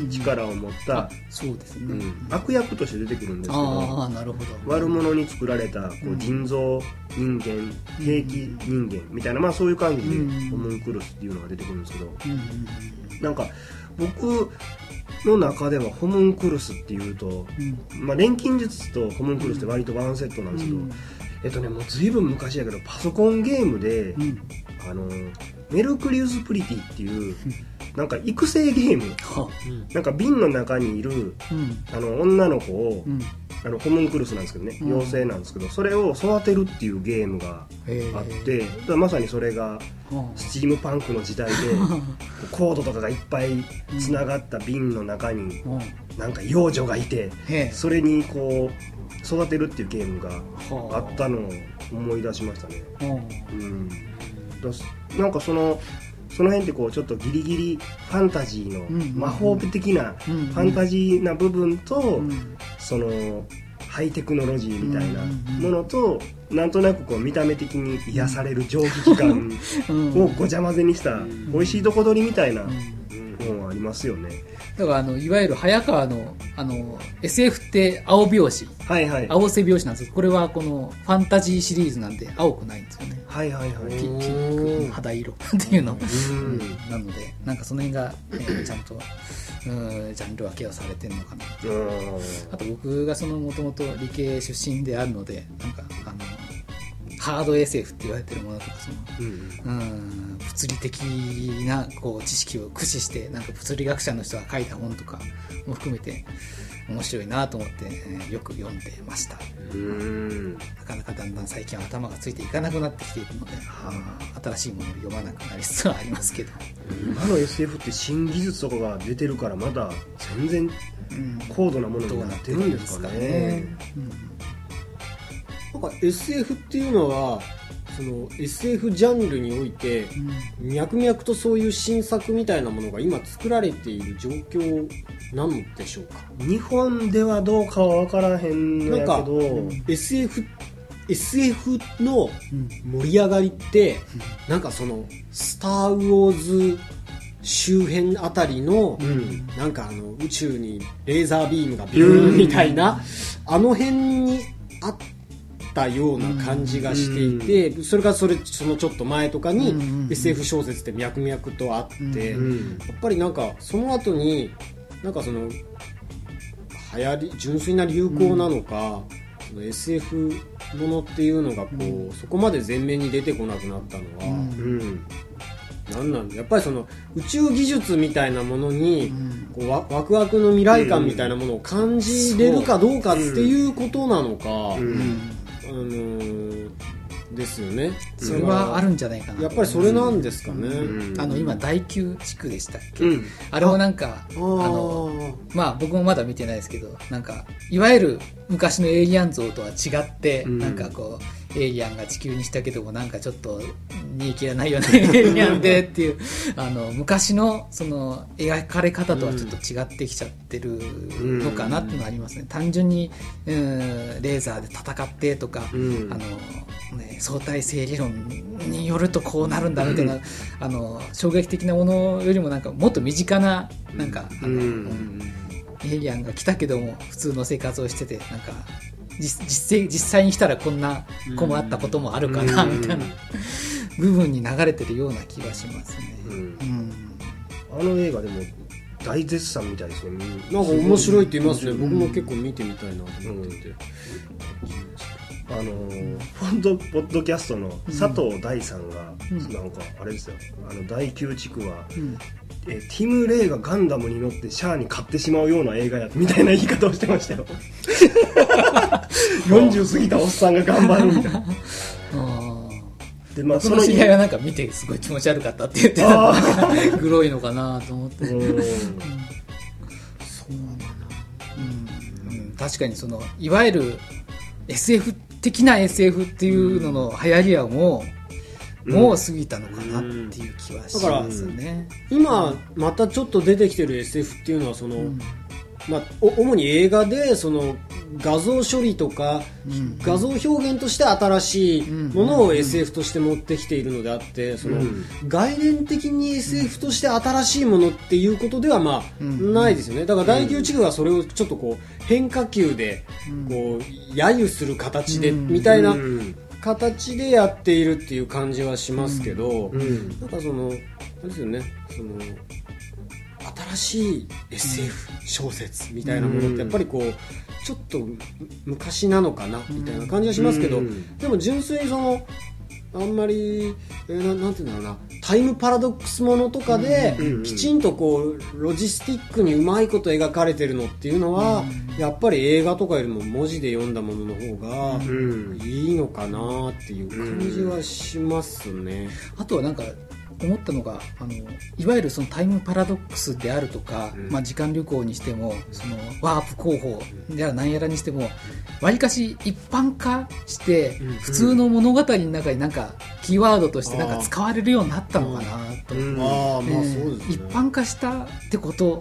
力を持ったあ、そうですね、うん。悪役として出てくるんですけどなるほど。悪者に作られたこう人造人間兵器人間みたいな、まあ、そういう感じでうん。ホムンクルスっていうのが出てくるんですけど。うんうん。なんか僕の中ではホムンクルスっていうと、うん。まあ、錬金術とホムンクルスって割とワンセットなんですけど、うん。えっとねもう随分昔やけどパソコンゲームで、うん。あのメルクリウス・プリティっていうなんか育成ゲーム。はなんか瓶の中にいるうん。あの女の子を、うん。あのホムンクルスなんですけどね、うん。妖精なんですけどそれを育てるっていうゲームがへあって、まさにそれがはスチームパンクの時代で [laughs] コードとかがいっぱいつながった瓶の中になんか幼女がいてそれにこう育てるっていうゲームがはあ。ったのを思い出しましたね。はうん。なんかそのその辺ってこうちょっとギリギリファンタジーうんの魔法的なフうん。ァンタジーな部分と、うん。そのハイテクノロジーみたいなうんものと、なんとなくこう見た目的に癒される蒸気機関 [laughs] うん。をごちゃ混ぜにした美味しいとこ取りみたいなうん。もんありますよねだからあのいわゆる早川のあの SF って青拍子。はいはい。青瀬拍子なんですけどこれはこのファンタジーシリーズなんで青くないんですよね。はいはいはい。ピうんピンク肌色。っていうの。うん。なのでなんかその辺が、えーちゃんとうんジャンル分けをされてるのかなあと僕がそのもともと理系出身であるのでなんかあのハード SF って言われてるものとかそのうんうん。物理的なこう知識を駆使してなんか物理学者の人が書いた本とかも含めて面白いなと思って、えーよく読んでました。うん。なかなかだんだん最近は頭がついていかなくなってきているので、新しいものを読まなくなりつつはありますけど、今の SF って新技術とかが出てるからまだ全然うん。高度なものになってるんですかねなんか SF っていうのはその SF ジャンルにおいてうん。脈々とそういう新作みたいなものが今作られている状況なのでしょうか？日本ではどうかは分からへんのやけど、うん SF SF のうん盛り上がりってなんかその「スター・ウォーズ」周辺あたりの、うん。なんかあの宇宙にレーザービームがビューンみたいなあの辺にあったような感じがしていて、それがそれそのちょっと前とかにうんうんうん。SF 小説って脈々とあって、うんやっぱりなんかその後になんかその流行り純粋な流行なのか、その SF ものっていうのがこう、そこまで前面に出てこなくなったのは、うん。なんなんだやっぱりその宇宙技術みたいなものに、ん。こうワワクワクの未来感みたいなものを感じれるかどうかっていうことなのか、うんあのーですよね。それはあるんじゃないかな。やっぱりそれなんですかね、うん。あの今第9地区でしたっけ、うん。あれもなんかああのーまあ僕もまだ見てないですけどなんかいわゆる昔のエイリアン像とは違って、うん。なんかこうエイリアンが地球にしたけどもなんかちょっと煮え切らないようなエイリアンでっていうあの昔のその描かれ方とはちょっと違ってきちゃってるのかなっていうのはありますね、単純に、うん、レーザーで戦ってとか、うん。あのね、相対性理論によるとこうなるんだみたいな、あの衝撃的なものよりもなんかもっと身近ななんか、あのうん。エイリアンが来たけども普通の生活をしててなんか実実際実際に来たらこんな困ったこともあるかな、うん。みたいな。部分に流れてるような気がしますね。あの映画でも大絶賛みたいですね。なんか面白いって言いますね、うん。僕も結構見てみたいなと思ってて、あのーフォンドポッドキャストの佐藤大さんが、うん。なんかあれですよ。あの第9地区は、うんえティム・レイがガンダムに乗ってシャアに買ってしまうような映画やみたいな言い方をしてましたよ。[laughs] 40過ぎたおっさんが頑張るみたいな。でまあ僕の知り合いはなんか見てすごい気持ち悪かったって言ってた。[laughs] グロいのかなと思って、うん。うんうん。うん。確かにそのいわゆる SF 的な SF っていうのの流行りはもう、もう過ぎたのかなっていう気はしますよね。今またちょっと出てきてる SF っていうのはその、うん。まあ、お主に映画でその画像処理とか、うん。画像表現として新しいものをうん。SF として持ってきているのであってその、うん。概念的に SF として新しいものっていうことではまあ、うん。ないですよね。だから大宮地区はそれをちょっとこう変化球でこう揶揄する形でうん。みたいなうん形でやっているっていう感じはしますけど、うん。なんかそのあれですよね。その新しい SF 小説みたいなものってやっぱりこうちょっとむ昔なのかなみたいな感じがしますけど、うん。でも純粋にそのあんまり、えーななんていうんだろうな。タイムパラドックスものとかできちんとこうロジスティックにうまいこと描かれてるのっていうのはやっぱり映画とかよりも文字で読んだものの方がうん。いいのかなっていう感じはしますね。あとはなんか思ったのがあのいわゆるそのタイムパラドックスであるとか、うん。まあ、時間旅行にしてもそのワープ工法であ何やらにしてもわりかし一般化してうん。普通の物語の中になんかキーワードとしてなんか使われるようになったのかなと、うん。うですね。一般化したってこと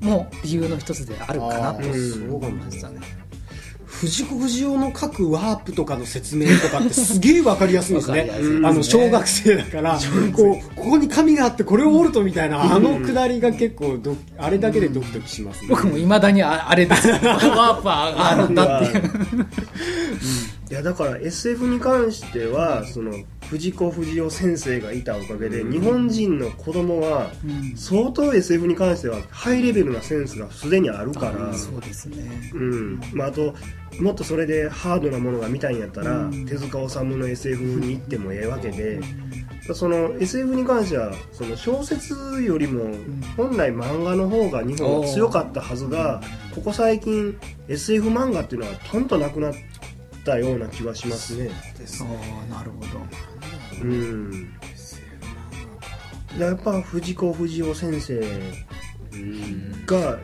も理由の一つであるかなと思いましたね。藤子不二雄の書くワープとかの説明とかってすげえわかりやすいんですね。ね。あの小学生だからこうここに紙があってこれを折るとみたいなあのくだりが結構どあれだけでドキドキしますね。僕もいまだにああれです。[laughs] ワープがあるんだっていう。いやだから SF に関してはその藤子不二雄先生がいたおかげで、うん。日本人の子供はうん。相当 SF に関してはハイレベルなセンスがすでにあるからそうですね。うん。まあ、あともっとそれでハードなものが見たいんやったら、うん。手塚治虫の SF に行ってもええわけで、その SF に関してはその小説よりも本来漫画の方が日本は強かったはずがここ最近 SF 漫画っていうのはとんとなくなったような気はしますね。ああなるほど。うん。やっぱ藤子不二雄先生が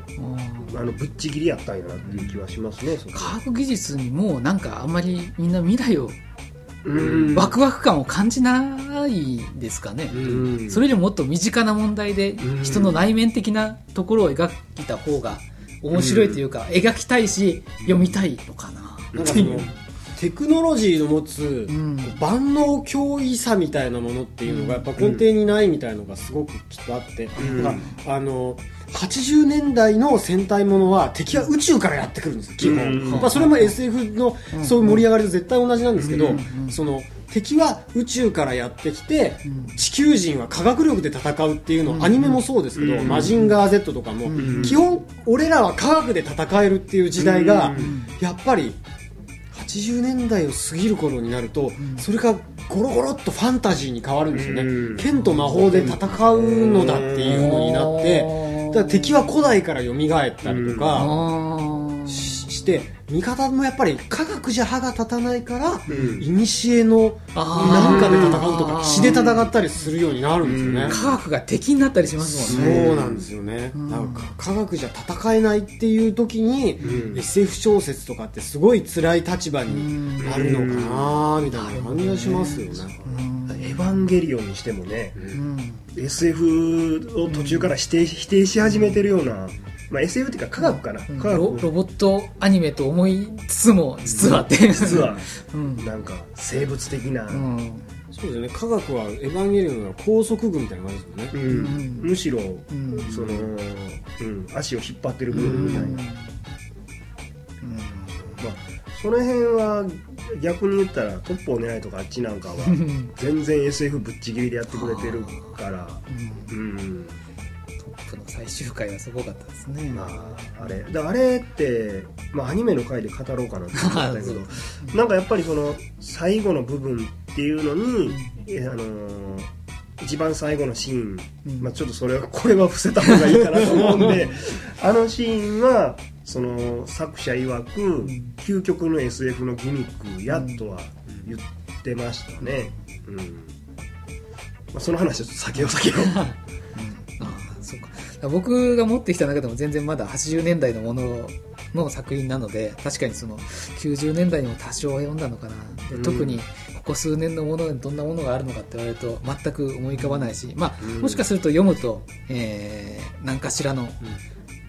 あのぶっちぎりやったんやなっていう気はしますね、科学技術にもうなんかあんまりみんな未来をうん。ワクワク感を感じないですかね、うん。それよりもっと身近な問題でうん。人の内面的なところを描いた方が面白いというか、描きたいし読みたいのかななんかそのテクノロジーの持つ、ん。万能脅威さみたいなものっていうのがやっぱ根底にないみたいのがすごくきっとあって、ん。なんかあの80年代の戦隊ものは敵は宇宙からやってくるんですよ基本、うん。まあ、それも SF のそういう盛り上がりと絶対同じなんですけど、うん。その敵は宇宙からやってきて、ん。地球人は科学力で戦うっていうの、アニメもそうですけど、うん。マジンガー Z とかも、ん。基本俺らは科学で戦えるっていう時代が、うん。やっぱり80年代を過ぎる頃になると、それがゴロゴロっとファンタジーに変わるんですよね、うん。剣と魔法で戦うのだっていうのになって、だから敵は古代から蘇ったりとか、あしして味方もやっぱり科学じゃ歯が立たないから、ん。いにしえのなんかで戦うとか血で戦ったりするようになるんですよね、うん科学が敵になったりしますそもんね。うなんですよね、ん。なんか科学じゃ戦えないっていう時に、うん。SF 小説とかってすごい辛い立場になるのかなみたいな感じがしますよね、エヴァンゲリオンにしてもね、うん。SF を途中から否定,、否定し始めてるような、まあ、SF っていうか科学かな、科学。ロロボットアニメと思いつつも実はって。実は。[laughs] うん。なんか生物的な、うん。そうですね。科学はエヴァンゲリオンの高速具みたいな感じですよね、うん。ん。むしろ、ん。その、うん、足を引っ張ってる部分みたいな、まあ、その辺は逆に言ったらトップを狙いとかあっちなんかはん。全然 SF ぶっちぎりでやってくれてるから。うん。トップの最終回はすごかったですね、まあ、あれ。だあれって、まあ、アニメの回で語ろうかなって思ったけど [laughs] なんかやっぱりその最後の部分っていうのに、えあのー一番最後のシーン、うん。まあ、ちょっとそれは [laughs] これは伏せた方がいいかなと思うんで [laughs] あのシーンはその作者曰く、究極の SF のギミックやとは言ってましたね、うん。まあ、その話はちょっと避けよう避けようああそうか。僕が持ってきた中でも全然まだ80年代のものの作品なので確かにその90年代にも多少は読んだのかな。でうん。特にここ数年のものにどんなものがあるのかって言われると全く思い浮かばないし、まあうん。もしかすると読むと、えー何かしらの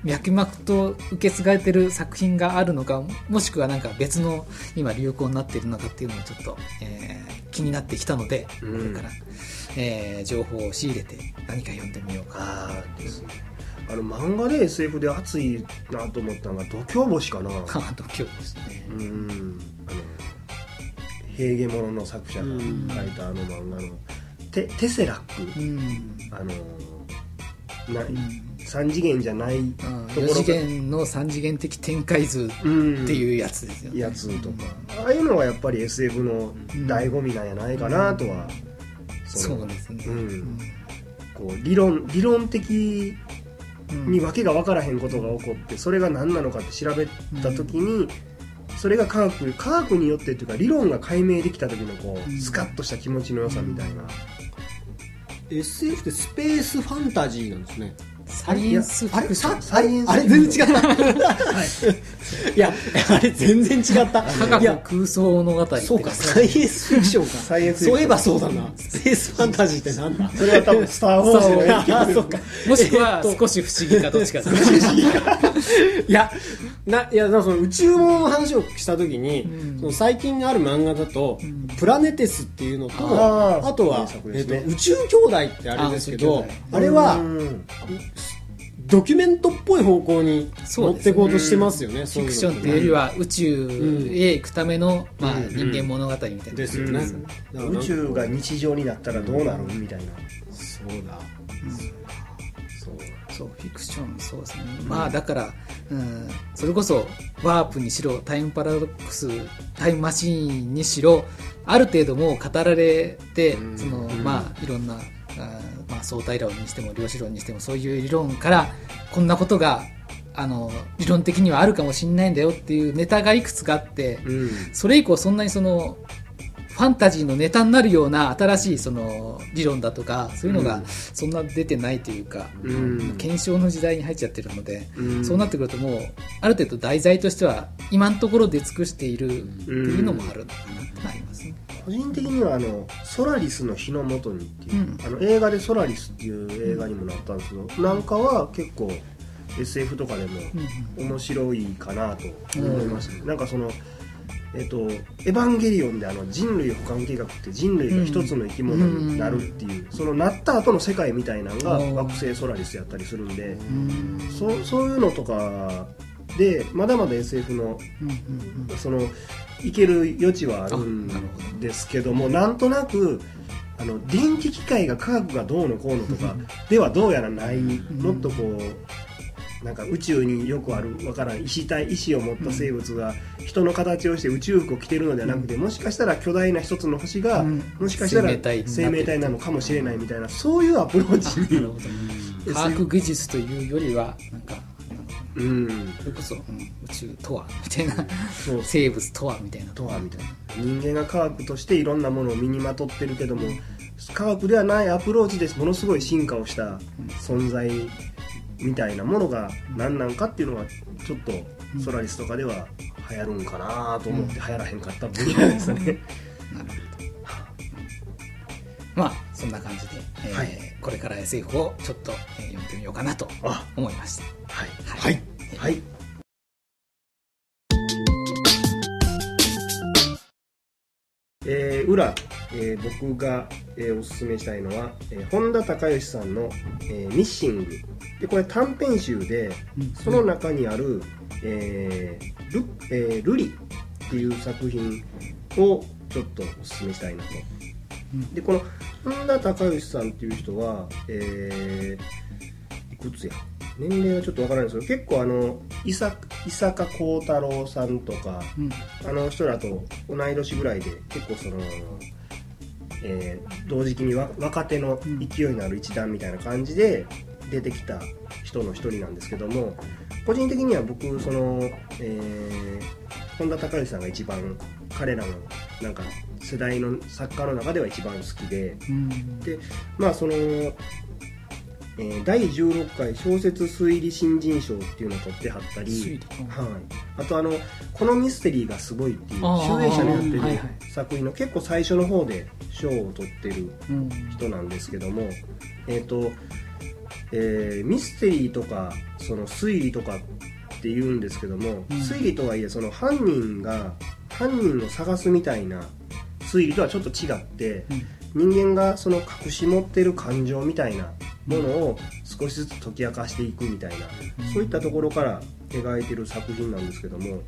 脈々と受け継がれてる作品があるのかもしくはなんか別の今流行になっているのかっていうのもちょっと、えー気になってきたので、うん。これから、えー情報を仕入れて何か読んでみようか。ああですね。あの漫画で SF で熱いなと思ったのが「度胸星」かな。なと今日ですね。うん。あの平家物の作者が書いたあの漫画のテテセラック、うん。あのな3次元じゃないとこ4ろ次元の3次元的展開図ってうんいうやつですよね、やつとか。ああいうのはやっぱり SF の醍醐味なんやないかなとは、そのうですね、うん。こう理論理論的うんに訳が分からへんことが起こってそれが何なのかって調べた時に、それが科学科学によってっていうか理論が解明できた時のこう、うん。スカッとした気持ちの良さみたいな、SF ってスペースファンタジーなんですねサイエンスフィクションサイエンスあれ全然違った。い。やあれ全然違った。科いや学空想物語そうかサイエンスフィクションか。サイエンそういえばそうだな。スペースファンタジーってなんだ。それは多分「スター・ウォーズ」そう。か。もしくはえっと。少し不思議かどっちかです。ねいや、な、いや、その宇宙物の話をしたときに、うん。その最近ある漫画だと、ん。プラネテスっていうのと、あとはえっと宇宙兄弟ってあれですけど、あれは、うんドキュメントっぽい方向に持っていこうとしてますよね。フィクションっていうよりは宇宙へ行くための、まあ、うん人間物語みたいな、ですよね。うん。だからなんか。宇宙が日常になったらどうなる？みたいな。そうだ。そう。そうフィクションそうですね、まあだから、うん、それこそワープにしろタイムパラドックスタイムマシーンにしろある程度もう語られて、うん。そのうん。まあいろんなあーまあ、相対論にしても量子論にしてもそういう理論からこんなことがあの理論的にはあるかもしれないんだよっていうネタがいくつかあって、うん。それ以降そんなにそのファンタジーのネタになるような新しいその理論だとかそういうのがうん。そんな出てないというか、うん。検証の時代に入っちゃってるので、うん。そうなってくるともうある程度題材としては今のところ出尽くしているっていうのもあるのかなとなりますね。個人的にはあの「ソラリスの日のもとに」っていう、うん。あの映画で「ソラリス」っていう映画にもなったんですけど、なんかは結構 SF とかでもうん面白いかなと思いましたね、なんかそのえっと「エヴァンゲリオン」であの人類保管計画って人類が一つの生き物になるっていう、そのなった後の世界みたいなのがうん。惑星ソラリスやったりするんで、うん。そそういうのとかでまだまだ SF のそのいける余地はあるあんですけどもなんとなくあの電気機械が科学がどうのこうのとかではどうやらない。もっとこうなんか宇宙によくあるわからん石体石を持った生物が人の形をして宇宙服を着てるのではなくてもしかしたら巨大な一つの星がうん。もしかしたら生命体なのかもしれないみたいなそういうアプローチに [laughs] 科学技術というよりはなんかうん。それこそ、うん宇宙とはみたいな。そう。生物とはみたいな。とはみたいな。人間が科学としていろんなものを身にまとってるけども科学ではないアプローチでものすごい進化をした存在みたいなものが何なんかっていうのはちょっとソラリスとかでは流行るんかなと思って流行らへんかった分野ですね、[laughs] なるほど。[laughs] まあそんな感じで、えーはい。これから SF をちょっと、えー読んでみようかなとあ。思いましたはい。はい。はい。えー裏、えー僕が、えーおすすめしたいのは、えー本田孝之さんの、えーミッシング」でこれ短編集でその中にある「えールえールリ」っていう作品をちょっとおすすめしたいなと。でこの本田孝之さんっていう人は、えーいくつや？年齢はちょっとわからないですけど結構あの伊坂幸太郎さんとかうん。あの人らと同い年ぐらいで結構その、えー同時期にわ若手の勢いのある一団みたいな感じで出てきた人の一人なんですけども個人的には僕その、えー本田孝之さんが一番彼らのなんか世代の作家の中では一番好きでうん。でまあその、えー第16回小説推理新人賞っていうのを取ってはったりはい、あとあの「このミステリーがすごい」っていう集英社のやってる作品の結構最初の方で賞を取ってるうん。人なんですけどもえっ、とえーミステリーとかその推理とかって言うんですけども、推理とはいえその犯人が犯人を探すみたいな推理とはちょっと違って、人間がその隠し持ってる感情みたいなものを少しずつ解き明かしていくみたいな、そういったところから描いてる作品なんですけども、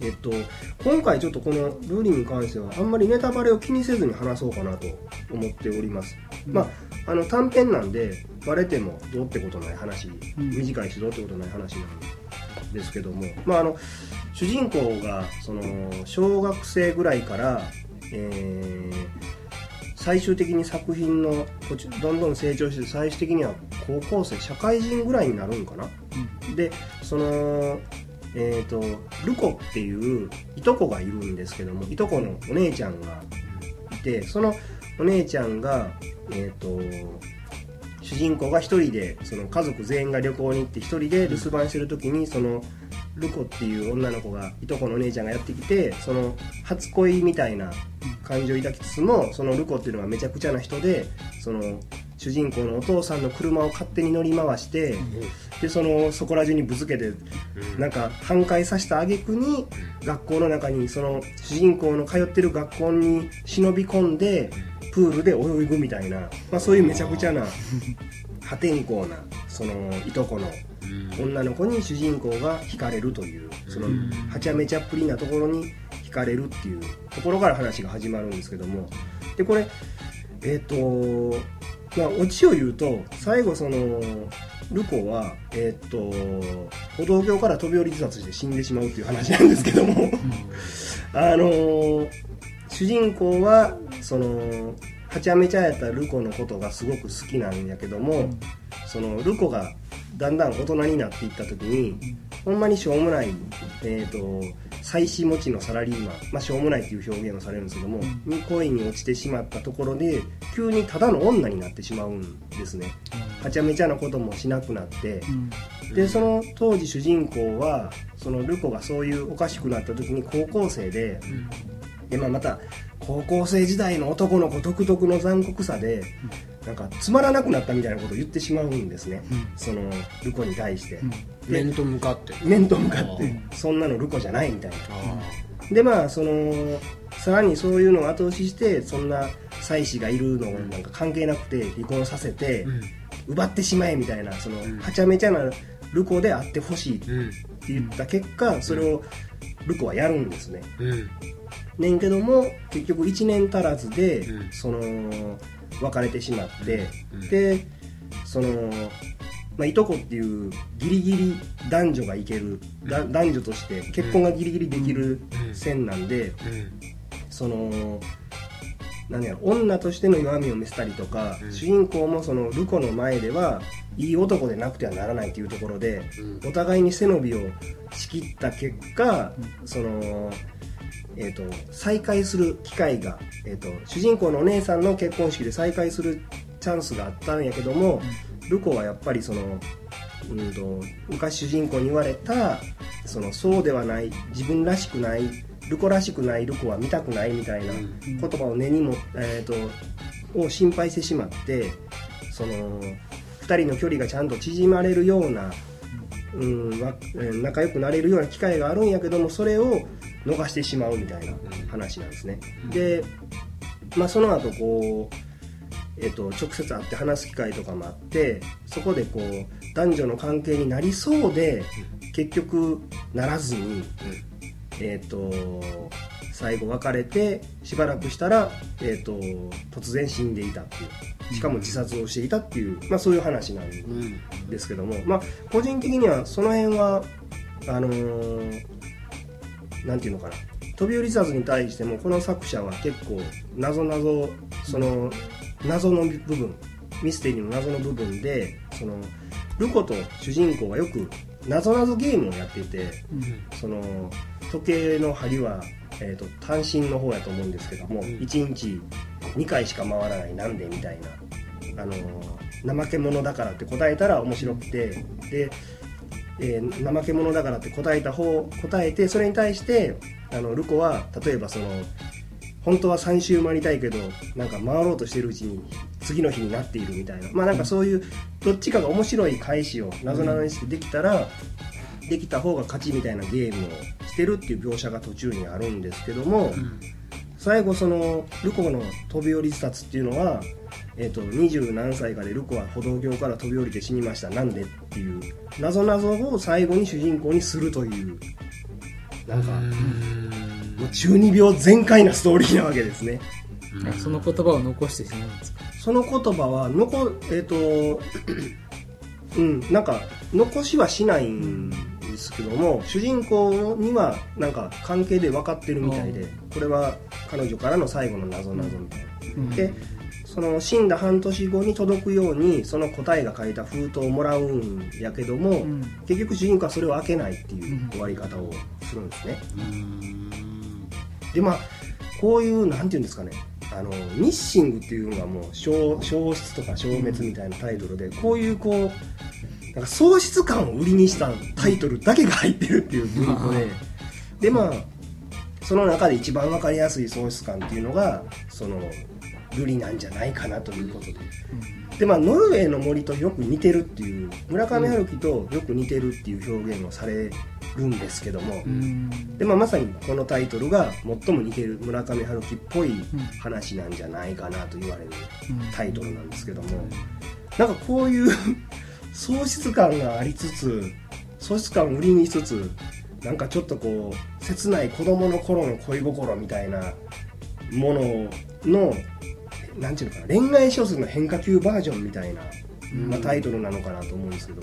えっと、今回ちょっとこのルーリーに関してはあんまりネタバレを気にせずに話そうかなと思っております、まああの短編なんでバレてもどうってことない話、ん。短いしどうってことない話なんですけども、まあ、あの主人公がその小学生ぐらいから、えー最終的に作品のどんどん成長して最終的には高校生社会人ぐらいになるんかな、でそのえー、とルコっていういとこがいるんですけどもいとこのお姉ちゃんがいてそのお姉ちゃんが、えー、と主人公が一人でその家族全員が旅行に行って一人で留守番してる時にそのルコっていう女の子がいとこのお姉ちゃんがやってきてその初恋みたいな感情を抱きつつもそのルコっていうのがめちゃくちゃな人でその主人公のお父さんの車を勝手に乗り回して、でそのそこら中にぶつけてなんか反壊させた挙句に学校の中にその主人公の通ってる学校に忍び込んでプールで泳ぐみたいな、まあ、そういうめちゃくちゃな破天荒なそのいとこの女の子に主人公が惹かれるというそのはちゃめちゃっぷりなところに惹かれるっていうところから話が始まるんですけども。でこれえっ、とまあオチを言うと最後そのルコはえっ、と歩道橋から飛び降り自殺して死んでしまうっていう話なんですけども。あのー主人公はそのはちゃめちゃやったルコのことがすごく好きなんやけども、そのルコがだんだん大人になっていった時に、ほんまにしょうもない、えー、と妻子持ちのサラリーマン、まあ、しょうもないっていう表現をされるんですけども、に恋に落ちてしまったところで急にただの女になってしまうんですね、はちゃめちゃなこともしなくなって、でその当時主人公はそのルコがそういうおかしくなった時に高校生で、でまあ、また高校生時代の男の子独特の残酷さで、なんかつまらなくなったみたいなことを言ってしまうんですね、そのルコに対して、で面と向かって。面と向かって。そんなのルコじゃないみたいな。でまあそのさらにそういうのを後押ししてそんな妻子がいるのなんか関係なくて離婚させて、奪ってしまえみたいなその、はちゃめちゃなルコであってほしいってうん。言った結果それをルコはやるんですね。うんねんけども結局1年足らずで、うん。その別れてしまって、うん。でその、まあ、いとこっていうギリギリ男女がいける、だ男女として結婚がギリギリできるうん。線なんで、うん。その何やろ女としての弱みを見せたりとか、うん。主人公もそのルコの前ではいい男でなくてはならないというところで、うん。お互いに背伸びをしきった結果、その、えー、と再会する機会が、えー、と主人公のお姉さんの結婚式で再会するチャンスがあったんやけども、ルコはやっぱりその、うん、と昔主人公に言われたそのそうではない自分らしくないルコらしくないルコは見たくないみたいな言葉を根にも、えー、とを心配してしまってその2人の距離がちゃんと縮まれるような、うんわえー仲良くなれるような機会があるんやけどもそれを逃してしまうみたいな話なんですね。で、まあ、その後こうえっと直接会って話す機会とかもあってそこでこう男女の関係になりそうで結局ならずに、えっと最後別れてしばらくしたら、えっと突然死んでいたっていうしかも自殺をしていたっていう、まあ、そういう話なんうんですけども、まあ、個人的にはその辺はあのーなんていうのかな。飛び降り自殺に対してもこの作者は結構謎謎その謎の部分ミステリーの謎の部分でそのルコと主人公がよく謎謎ゲームをやっていてその時計の針は、えー、と単身の方やと思うんですけども、ん。1日2回しか回らないなんでみたいな、あのー怠け者だからって答えたら面白くてで、えー怠け者だからって答えた方答えてそれに対してあのルコは例えばその本当は3周回りたいけどなんか回ろうとしてるうちに次の日になっているみたいな。まあなんかそういうどっちかが面白い返しをなぞなぞにしてできたら、できた方が勝ちみたいなゲームをしてるっていう描写が途中にあるんですけども、最後そのルコの飛び降り自殺っていうのは、えー、と20何歳かでルコは歩道橋から飛び降りて死にました。なんでっていうなぞなぞを最後に主人公にするというなんかもう中二病全開なストーリーなわけですね。あその言葉を残してしまうんですか？その言葉は残えっ、とうんなんか残しはしないんですけども主人公にはなんか関係で分かってるみたいでこれは彼女からの最後の謎謎みたいな。うん。でその死んだ半年後に届くようにその答えが書いた封筒をもらうんやけども、うん。結局主人公はそれを開けないっていう終わり方をするんですね、でまあこういうなんていうんですかね。あのミッシングっていうのがもう消消失とか消滅みたいなタイトルでこういうこうなんか喪失感を売りにしたタイトルだけが入ってるっていう文庫で。でまあその中で一番わかりやすい喪失感っていうのがそのルリなんじゃないかなということで。でまあノルウェーの森とよく似てるっていう村上春樹とよく似てるっていう表現をされるんですけども、うん。でまあ、まさにこのタイトルが最も似てる村上春樹っぽい話なんじゃないかなと言われるタイトルなんですけども。なんかこういう喪失感がありつつ喪失感を売りにしつつなんかちょっとこう切ない子供の頃の恋心みたいなもののなんていうのかな恋愛小説の変化球バージョンみたいな、まあ、タイトルなのかなと思うんですけど。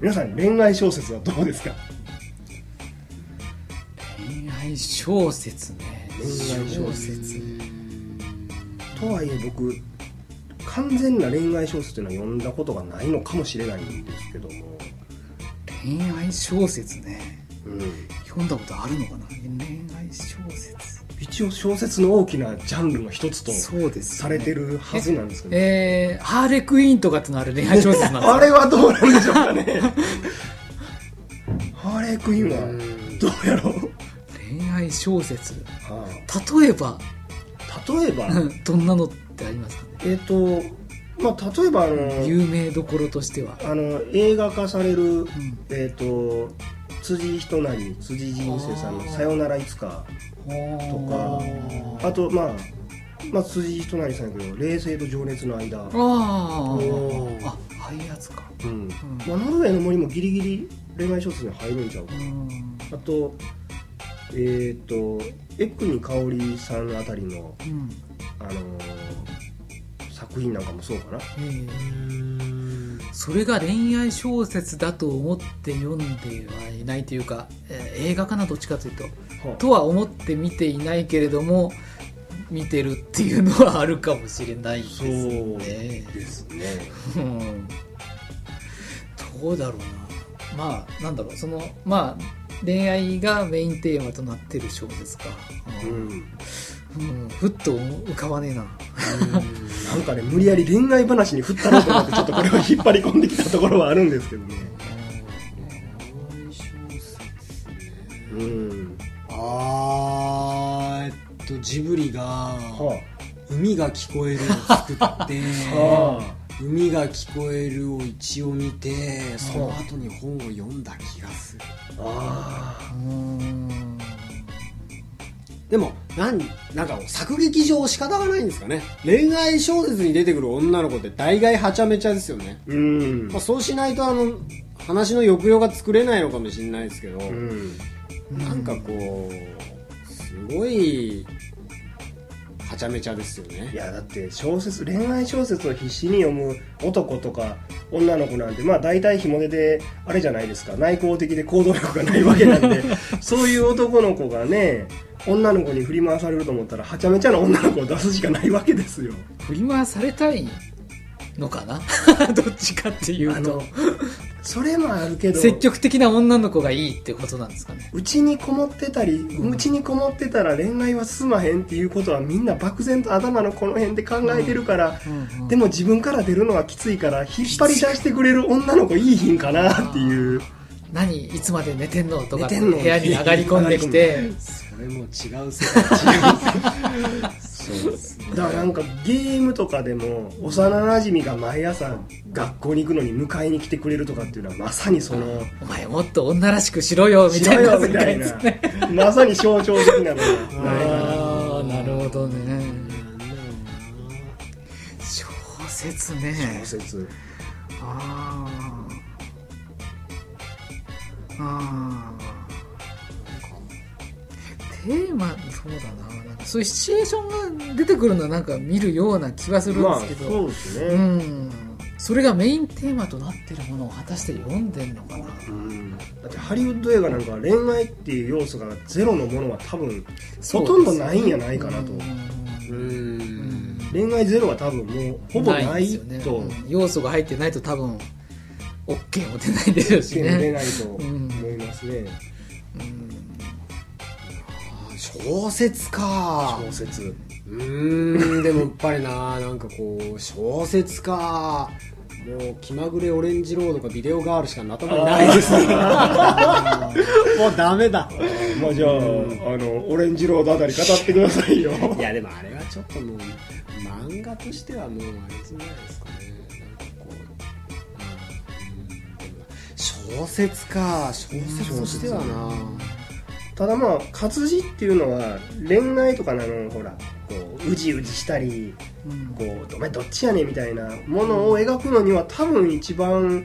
皆さん恋愛小説はどうですか？恋愛小説ね。恋愛小説。とはいえ僕完全な恋愛小説というのは読んだことがないのかもしれないんですけども、恋愛小説ね。うん、読んだことあるのかな？恋愛小説。一応小説の大きなジャンルの一つとそうです、されてるはずなんですけど、えー、ハーレクイーンとかってのある恋愛小説なんですか？[laughs] あれはどうなんでしょうかね。[laughs] ハーレークイーンはどうやろう、恋愛小説。は例えば。あ、例えば？[laughs] どんなのってありますかね？えっとまあ例えばあの有名どころとしては。あの映画化される、ん。えっと辻仁成辻人生さんの「さよならいつか」とかあとまあまあ辻仁成さんやけど「冷静と情熱の間」あああああいうやつかうん。まあ、ノルウェーの森もギリギリ恋愛小説に入るんちゃうか。なうん。あとえっ、とエックニカオリさんあたりの、うんあのー作品なんかもそうかな。ええそれが恋愛小説だと思って読んではいないというか、えー映画かなどっちかというと。はとは思って見ていないけれども見てるっていうのはあるかもしれないですそうねですね。うん。どうだろうな。まあなんだろう。そのまあ恋愛がメインテーマとなってる小説か、ううんんうんふっと浮かばねえな。なんかね無理やり恋愛話に振ったのと思ってちょっとこれを引っ張り込んできたところはあるんですけどね。うん。あーえっとジブリがは「海が聞こえる」を作って [laughs] あ。は「海が聞こえる」を一応見てその後に本を読んだ気がする。ああうんでもなんなんか作劇上仕方がないんですかね。恋愛小説に出てくる女の子って大概はちゃめちゃですよね、うん。まあ、そうしないとあの話の抑揚が作れないのかもしれないですけど、うん。なんかこうすごいはちゃめちゃですよいねやだって小説恋愛小説を必死に読む男とか女の子なんてまあ大体ひも手であれじゃないですか。内向的で行動力がないわけなんで。[laughs] そういう男の子がね女の子に振り回されると思ったらはちゃめちゃな女の子を出すしかないわけですよ。振り回されたいのかな？[laughs] どっちかっていうと。あのそれもあるけど積極的な女の子がいいってことなんですかね。うちにこもってたりうちにこもってたら恋愛は進まへんっていうことはみんな漠然と頭のこの辺で考えてるから、でも自分から出るのはきついから引っ張り出してくれる女の子いいひんかなっていう。何いつまで寝てんのとかって寝てんの。部屋に上がり込んできて。[laughs] それも違う世界。違 [laughs] うそうだ。からなんかゲームとかでも幼なじみが毎朝学校に行くのに迎えに来てくれるとかっていうのはまさにそのお前もっと女らしくしろよみたいな。よみたいなまさに象徴的なのああなるほどね。小説なね。小説。ああああテーマそうだなそういうシチュエーションが出てくるのはなんか見るような気はするんまあですけど、そうですうね、ん。それがメインテーマとなってるものを果たして読んでんのかな。うん。だってハリウッド映画なんか恋愛っていう要素がゼロのものは多分ほとんどないんやないかなと、うん。恋愛ゼロは多分もうほぼないですよねと。うん。要素が入ってないと多分 OK も出ないでしょうし手に出ねないと思いますね、小説か。小説。うーんでもやっぱりななんかこう小説か。もう気まぐれオレンジロードかビデオガールしか頭にないですもうダメだ。まあじゃあ,、あのオレンジロードあたり語ってくださいよ。いやでもあれはちょっともう漫画としてはもうあれじゃないですかね。なんかこう、小説か。小説としてはなただまあ活字っていうのは恋愛とかなのほら。こううじうじしたりうん。こうお前どっちやねんみたいなものを描くのには多分一番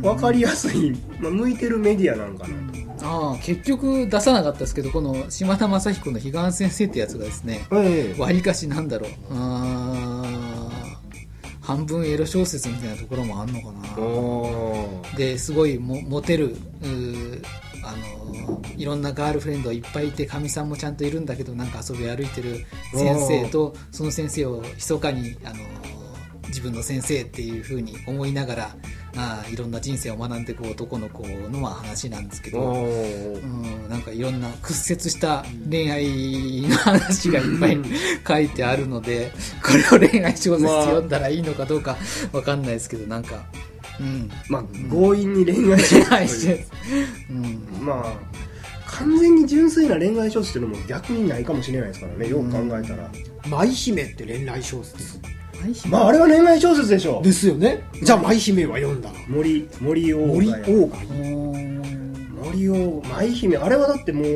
分かりやすい、まあ、向いてるメディアなんかな。と、ああ結局出さなかったですけどこの島田雅彦の「彼岸先生」ってやつがですねえわりかしなんだろう。あー。半分エロ小説みたいなところもあんのかな。ですごいもモテるあのいろんなガールフレンドいっぱいいてかみさんもちゃんといるんだけどなんか遊び歩いてる先生とその先生を密かにあの自分の先生っていうふうに思いながらあーいろんな人生を学んでいく男の子のまあ話なんですけど、うん、なんかいろんな屈折した恋愛の話がいっぱい書いてあるので、これを恋愛小説読んだらいいのかどうかわかんないですけど、なんか、うん。まあ強引に恋愛小説という。まあ完全に純粋な恋愛小説っていうのも逆にないかもしれないですからね。よく考えたら、舞姫って恋愛小説まああれは恋愛小説でしょですよね。じゃあ舞姫は読んだ。な森森鴎森外鴎外森鴎舞姫。あれはだってもう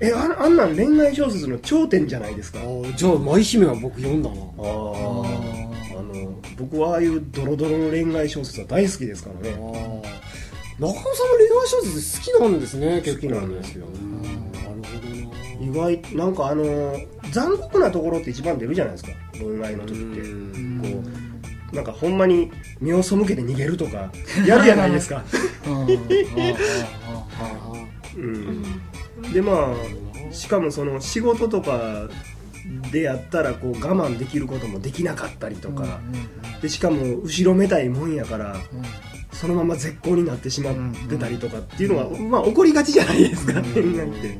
えああんなん恋愛小説の頂点じゃないですか。じゃあ舞姫は僕読んだな。ああの僕はああいうドロドロの恋愛小説は大好きですからね。中野さんも恋愛小説好きなんですね結構好きなんですよ。うん。なるほ意外なんかあの残酷なところって一番出るじゃないですか。恋愛の時って。うん。こうなんかほんまに目を背けて逃げるとかやるじゃないですか。[laughs] でまあしかもその仕事とかでやったらこう我慢できることもできなかったりとか、でしかも後ろめたいもんやからそのまま絶好になってしまってたりとかっていうのが、まあ起こりがちじゃないですか、ー恋愛って。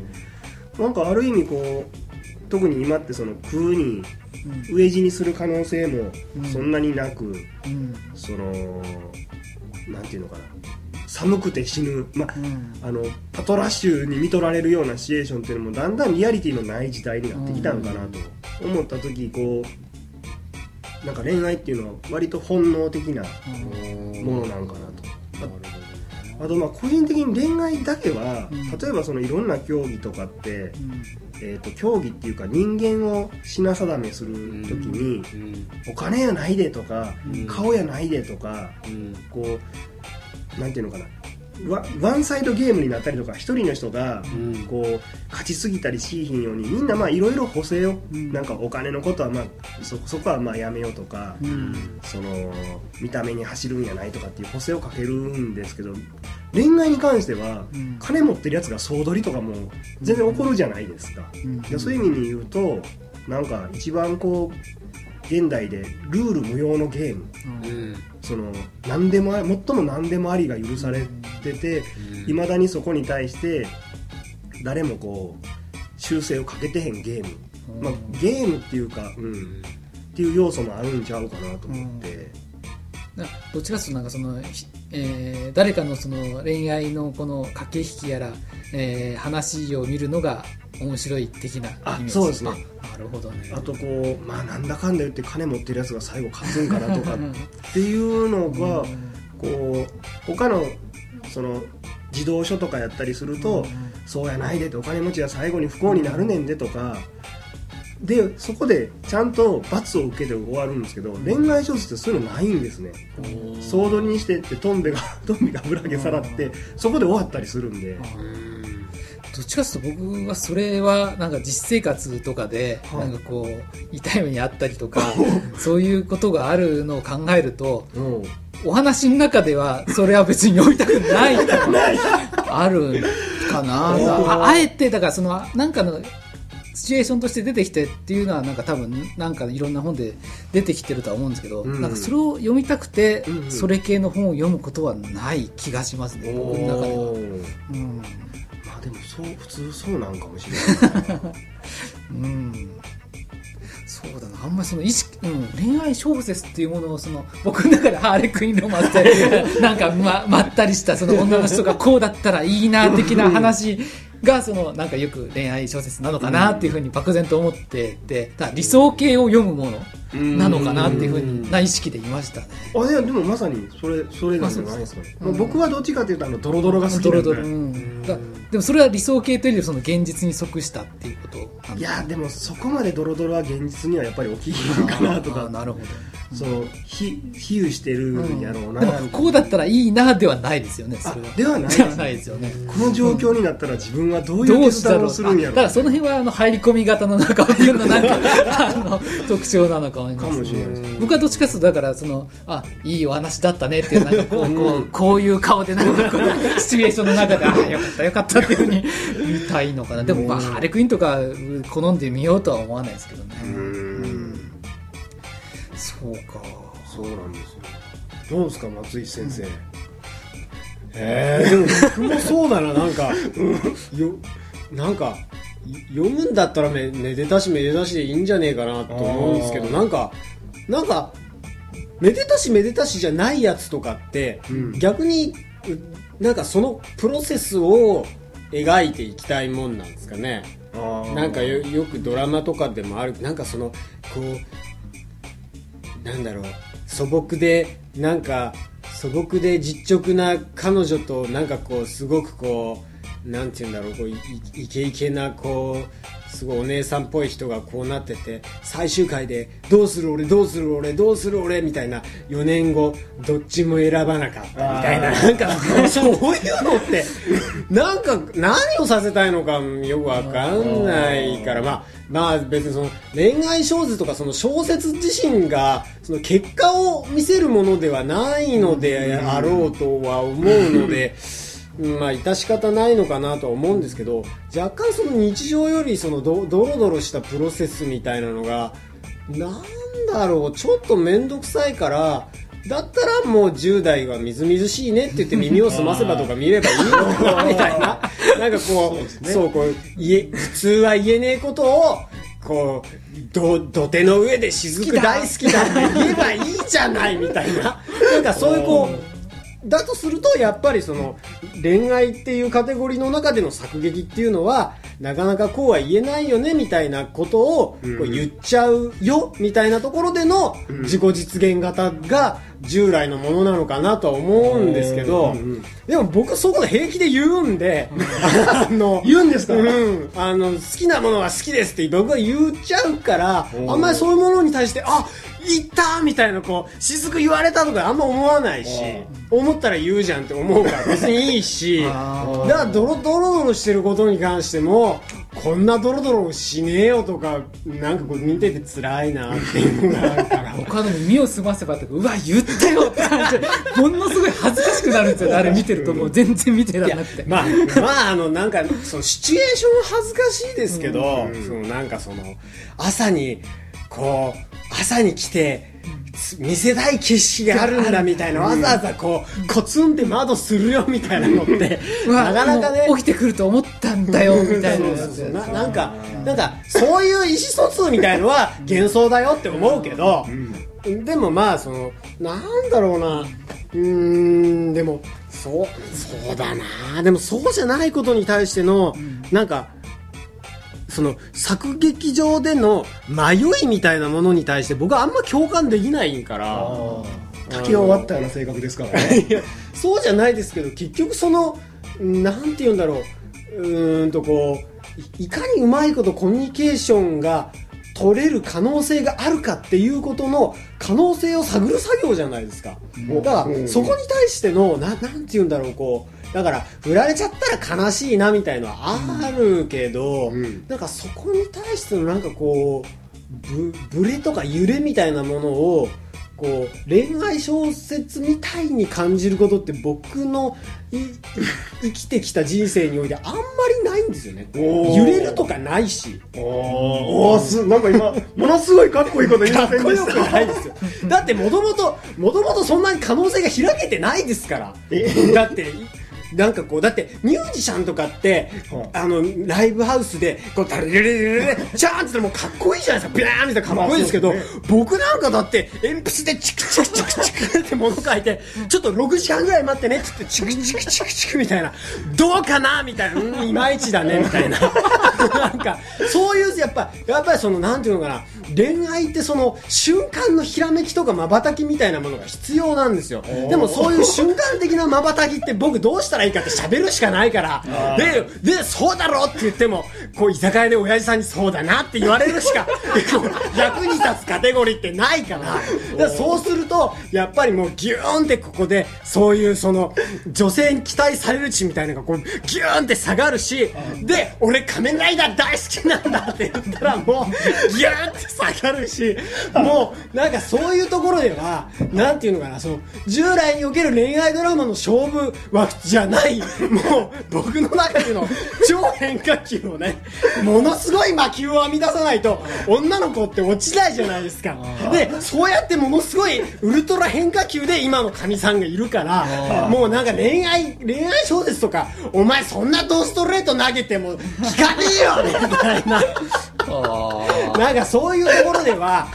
なんかある意味こう特に今ってその空に飢え死にする可能性もそんなになく、うん。そのなんていうのかな寒くて死ぬ、まあうん。あのパトラッシュに見とられるようなシチュエーションっていうのもだんだんリアリティのない時代になってきたんかなと思った時こうなんか恋愛っていうのは割と本能的なーものなんかなと。あとまあ個人的に恋愛だけは、うん。例えばそのいろんな競技とかって、うん。えー、と競技っていうか人間を品定めする時に、お金やないでとか、うん。顔やないでとかうん。こうなんていうのかな。ワワンサイドゲームになったりとか一人の人がうん。こう勝ちすぎたりしいひんようにみんなまあいろいろ補正を、うん。なんかお金のことはまあそそこはまあやめようとか、うん。その見た目に走るんやないとかっていう補正をかけるんですけど恋愛に関しては、うん。金持ってるやつが総取りとかも全然起こるじゃないですか、うん。でそういう意味に言うとなんか一番こう現代でルール無用のゲーム。うん。その何でもあ最も何でもありが許されてていまだにそこに対して誰もこう修正をかけてへんゲーム、まあ、ゲームっていうか、うん、っていう要素もあるんちゃうかなと思って、などっちかというとなんかその、ひえー誰かのその恋愛のこの駆け引きやら、えー話を見るのが面白い的なイメあージそうですね。あなるほどね。あとこうまあなんだかんだ言って金持ってるやつが最後勝つんかなとかっていうのがこう他のその児童書とかやったりすると、そうやないでってお金持ちが最後に不幸になるねんでとか。でそこでちゃんと罰を受けて終わるんですけど恋愛小説ってそういうのないんですね。総取りにしてってトンベがトンベが油揚げさらってそこで終わったりするんでどっちかというと僕はそれはなんか実生活とかではい。なんかこう痛い目にあったりとか [laughs] そういうことがあるのを考えるとうん。お話の中ではそれは別に読みたくないとかあるかな。ああえてだからそのなんかのシチュエーションとして出てきてっていうのはなんか多分なんかいろんな本で出てきてるとは思うんですけど、うん。なんかそれを読みたくてそれ系の本を読むことはない気がしますね僕の中では、でもそう普通そうなんかもしれない。うん。そうだな。あんまりその意識、うん、恋愛小説っていうものをその僕の中でハーレクインロマンって [laughs] なんかままったりしたその女の人がこうだったらいいな的な話がそのなんかよく恋愛小説なのかなっていうふうに漠然と思っててただ理想系を読むもの。なのかなっていうふうにな意識でいましたね。あいやでもまさにそれそれなんじゃないですかね、まあ僕はどっちかというとあのドロドロが好きなんで。ドロドロ、でもそれは理想系というよりその現実に即したっていうこといやでもそこまでドロドロは現実にはやっぱり起きひんかなとか。なるほど。そのひ比喩してるんやろうな、でもこうだったらいいなではないですよねそれは。あではないですよね。この状況になったら自分はどういう決断をするんやろあだからその辺はあの入り込み型の中尾君のなんか [laughs] あの特徴なのかもしれかないですもしれないです僕はどっちかというとだからそのあいいお話だったねっていうなんかこうこうこういう顔でなんかこうシチュエーションの中であよかったよかったっていうふうに見たいのかなでもまあハーレクインとか好んでみようとは思わないですけどねうーんそうかそうなんですよどうですか松井先生、えー、でも僕もそうだななんかよなんかい読むんだったらめめでたしめでたしでいいんじゃねえかなと思うんですけどなんかなんかめでたしめでたしじゃないやつとかって、うん。逆にうなんかそのプロセスを描いていきたいもんなんですかね。なんかよよくドラマとかでもあるなんかそのこうなんだろう素朴でなんか素朴で実直な彼女となんかこうすごくこうなんて言うんだろうこういイケイケなこうすごいお姉さんっぽい人がこうなってて最終回でどうする俺どうする俺どうする俺みたいな4年後どっちも選ばなかったみたいななんかそういうのってなんか何をさせたいのかよくわかんないからまあまあ別にその恋愛小説とかその小説自身がその結果を見せるものではないのであろうとは思うので。まあ致し方ないのかなとは思うんですけど若干その日常よりそのドドロドロしたプロセスみたいなのがなんだろうちょっと面倒くさいからだったらもう10代はみずみずしいねって言って耳を澄ませばとか見ればいいのかなみたいな。[laughs] なんかこうそうこう言え普通は言えねえことをこうど土手の上で雫大好きだって言えばいいじゃないみたいな。なんかそういうこうだとするとやっぱりその恋愛っていうカテゴリーの中での作劇っていうのはなかなかこうは言えないよねみたいなことをこう言っちゃうよみたいなところでの自己実現型が従来のものなのかなとは思うんですけどでも僕そこで平気で言うんであの言うんですか？うん、あの好きなものは好きですって僕が言っちゃうからあんまりそういうものに対してあ言ったみたいなこう雫言われたとかあんま思わないし思ったら言うじゃんって思うから別にいいし [laughs] あだからドロドロドロしてることに関してもこんなドロドロしねえよとかなんかこう見てて辛いなっていうのがあるから。[laughs] 他の耳を澄ませばってうわ言ったよって感じでものすごい恥ずかしくなるんですよねあれ見てるともう。全然見てられなくて。まあ、まあ、あの、なんか、そのシチュエーションは恥ずかしいですけど、そのなんかその、朝に、こう、朝に来て、つ見せたい景色があるんだみたいな、[laughs] わざわざこう、コツンって窓するよみたいなのって、[laughs] なかなかね起きてくると思ったんだよみたいな。ななんか、なんか、そういう意思疎通みたいのは幻想だよって思うけど、でもまあ、その、なんだろうな、うーん、でも、そう、そうだな、でもそうじゃないことに対しての、なんか、その作劇場での迷いみたいなものに対して僕はあんま共感できないから。竹を割ったような性格ですから。ねそうじゃないですけど結局そのなんて言うんだろううーんとこういいかにうまいことコミュニケーションが取れる可能性があるかっていうことの可能性を探る作業じゃないですか。だから、うんそこに対しての、ななんて言うんだろう、こう、だから、振られちゃったら悲しいなみたいのはあるけど、うんなんかそこに対してのなんかこう、ぶ、ブレとか揺れみたいなものを、こう、恋愛小説みたいに感じることって僕の [laughs] 生きてきた人生においてあんまりないんですよね。揺れるとかないし。おーおーすなんか今 [laughs] ものすごいかっこいいこと言っこよでした？くないですよ。だってもともと、もともとそんなに可能性が開けてないですから。だって、なんかこう、だってミュージシャンとかって、はあの、ライブハウスで、こう、タレレレレレレ、チャーンって言ったらもうかっこいいじゃないですか。ビャーンみたいなかっこいいですけど、僕なんかだって、鉛筆でチクチクチクチクって物書いて、ちょっと6時間ぐらい待ってねって言って、チクチクチクチクみたいな、どうかなみたいな、うん、いまいちだね、みたいな。なんか、そういう、やっぱ、やっぱりその、なんていうのかな、恋愛ってその、瞬間のひらめきとか瞬きみたいなものが必要なんですよ。でもそういう瞬間的な瞬きって僕どうしたらいいかって喋るしかないから、で、で、そうだろって言っても、こう、居酒屋で親父さんにそうだなって言われるしか、[laughs] 役に立つカテゴリーってないから、だからそうすると、やっぱりもうギューンってここで、そういうその、女性に期待される値みたいなのがこう、ギューンって下がるし、で、俺仮面ライダー大好きなんだって言ったらもう、ギューンって下がるし、もう、なんかそういうところでは、なんていうのかな、その、従来における恋愛ドラマの勝負枠じゃない、もう、僕の中での超変化球をね、ものすごい魔球を編み出さないと、女の子って落ちないじゃないですか。で、そうやってものすごいウルトラ変化球で今の神さんがいるから、もうなんか恋愛、恋愛小説とか、お前そんなドストレート投げても聞かねえよねみたいな。あなんかそういうところでは、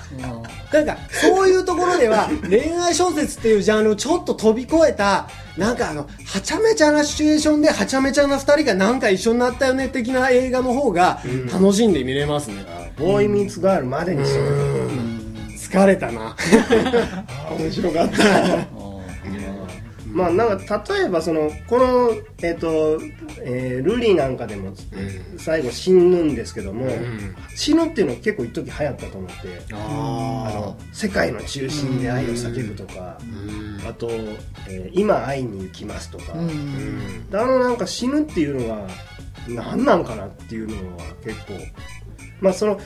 なんかそういうところでは恋愛小説っていうジャンルをちょっと飛び越えた、なんかあの、はちゃめちゃなシチュエーションではちゃめちゃな二人がなんか一緒になったよね的な映画の方が楽しんで見れますね。ボーイミーツガールまでにして疲れたな。[laughs] 面白かったまあなんか例えばそのこのえっ、と、えールリなんかでも最後死ぬんですけども、死ぬっていうのは結構一時流行ったと思ってあの世界の中心で愛を叫ぶとかあと、えー今会いに行きますとか、あのなんか死ぬっていうのが何なんかなっていうのは結構まあその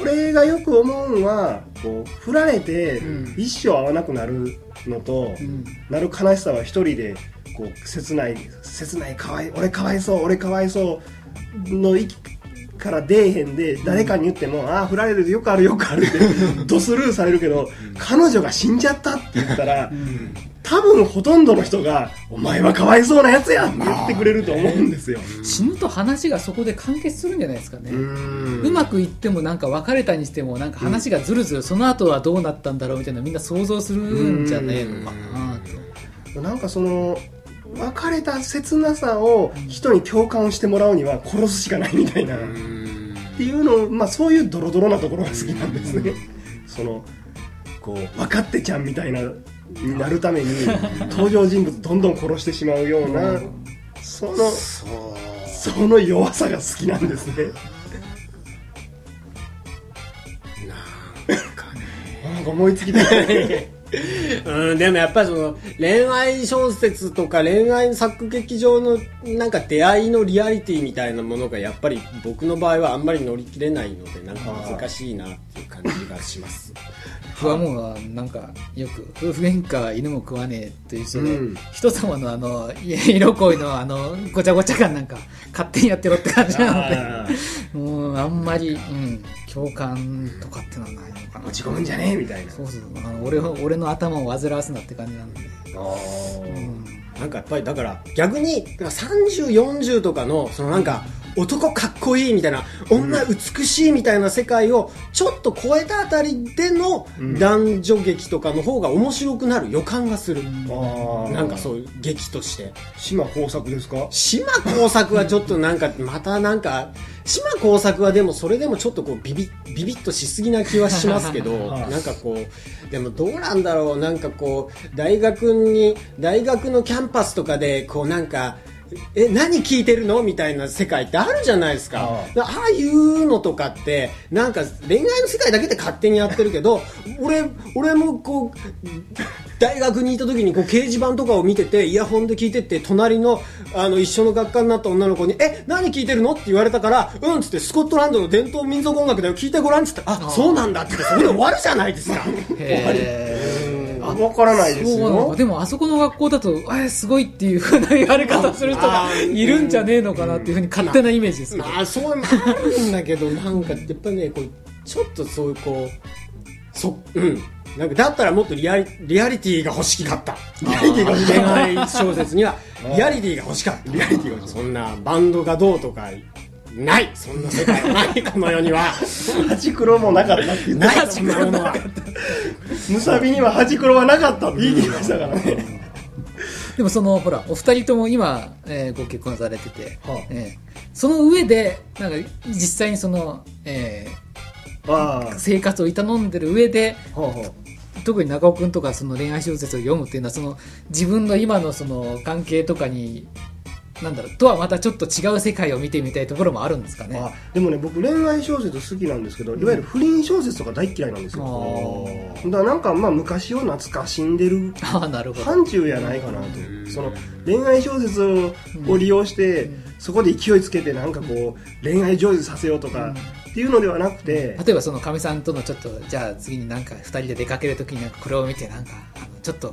俺がよく思うのはこう振られてうん。一生会わなくなるのと、うん。なる悲しさは一人でこう切ない切ないかわい俺かわいそう俺かわいそうの息から出えへんで誰かに言っても、ああ振られるよくあるよくあるって [laughs] ドスルーされるけど、彼女が死んじゃったって言ったら、多分ほとんどの人がお前はかわいそうなやつやんって言ってくれると思うんですよ、死ぬと話がそこで完結するんじゃないですかね、ううんまくいってもなんか別れたにしてもなんか話がずるずるその後はどうなったんだろうみたいなみんな想像するんじゃねえのかなと。なんかその別れた切なさを人に共感してもらうには殺すしかないみたいな、っていうのを、まあ、そういうドロドロなところが好きなんですね、そのこう分かってちゃんみたいなになるために登場人物どんどん殺してしまうようなそのその弱さが好きなんですね。なんか思いつきで [laughs] うん、でもやっぱりその恋愛小説とか恋愛作劇場のなんか出会いのリアリティみたいなものがやっぱり僕の場合はあんまり乗り切れないのでなんか難しいなっていう感じがします。僕はもうなんかよく夫婦喧嘩犬も食わねえという人で、うん。人様のあの色恋のあのごちゃごちゃ感なんか勝手にやってろって感じなのであもうあんまり、うん、共感とかってのはないのかな。落ち込むんじゃねえみたいな。そうそう。あの俺を俺の頭を煩わすなって感じなんで、うん。なんかやっぱりだから逆にだから30、40とかのそのなんか男かっこいいみたいな女美しいみたいな世界をちょっと超えたあたりでのうん。男女劇とかの方が面白くなる予感がする、ああなんかそういう劇として。島耕作ですか？島耕作はちょっとなんかまたなんか島耕作はでもそれでもちょっとこうビビビビッとしすぎな気はしますけど [laughs] はい。なんかこうでもどうなんだろう？なんかこう大学に大学のキャンパスとかでこうなんかえ何聞いてるの？みたいな世界ってあるじゃないですか。ああ。あいうのとかってなんか恋愛の世界だけで勝手にやってるけど俺俺もこう大学にいた時にこう掲示板とかを見ててイヤホンで聞いてって隣のあの一緒の学科になった女の子に「え何聞いてるの?」って言われたから「うん」っつってスコットランドの伝統民族音楽だよ聞いてごらんっつって「あそうなんだ」ってそれで終わるじゃないですか。へーわからないですよ。でもあそこの学校だとえすごいっていうふうな言われ方する人がいるんじゃねえのかなっていうふうに勝手なイメージですけど、まあそういうのあるんだけどなんかやっぱねこうちょっとそういうこうそうん。なんかだったらもっとリアリリアリティが欲しかった。リアリティが欲しかった恋愛小説には [laughs] リアリティが欲しかった。リアリティが欲しかった。そんなバンドがどうとかない。そんな世界はない。[laughs] この世には。ハチクロもなかったって言ってないそんなものはムサビにはハチクロはなかったって言い切りましたからね。でもそのほらお二人とも今、えーご結婚されてて、はあ。えーその上でなんか実際にその、えあー生活を営んでる上であはあ。は特に中尾君とかその恋愛小説を読むっていうのはその自分の今のその関係とかになんだろうとはまたちょっと違う世界を見てみたいところもあるんですかね。あでもね僕恋愛小説好きなんですけどいわゆる不倫小説とか大嫌いなんですよ。あだからなんかまあ昔を懐かしんでる範疇やないかなとその恋愛小説をを利用してそこで勢いつけてなんかこう恋愛成就させようとかっていうのではなくて例えばそのかみさんとのちょっとじゃあ次になんか2人で出かけるときになんかこれを見てなんかあのちょっと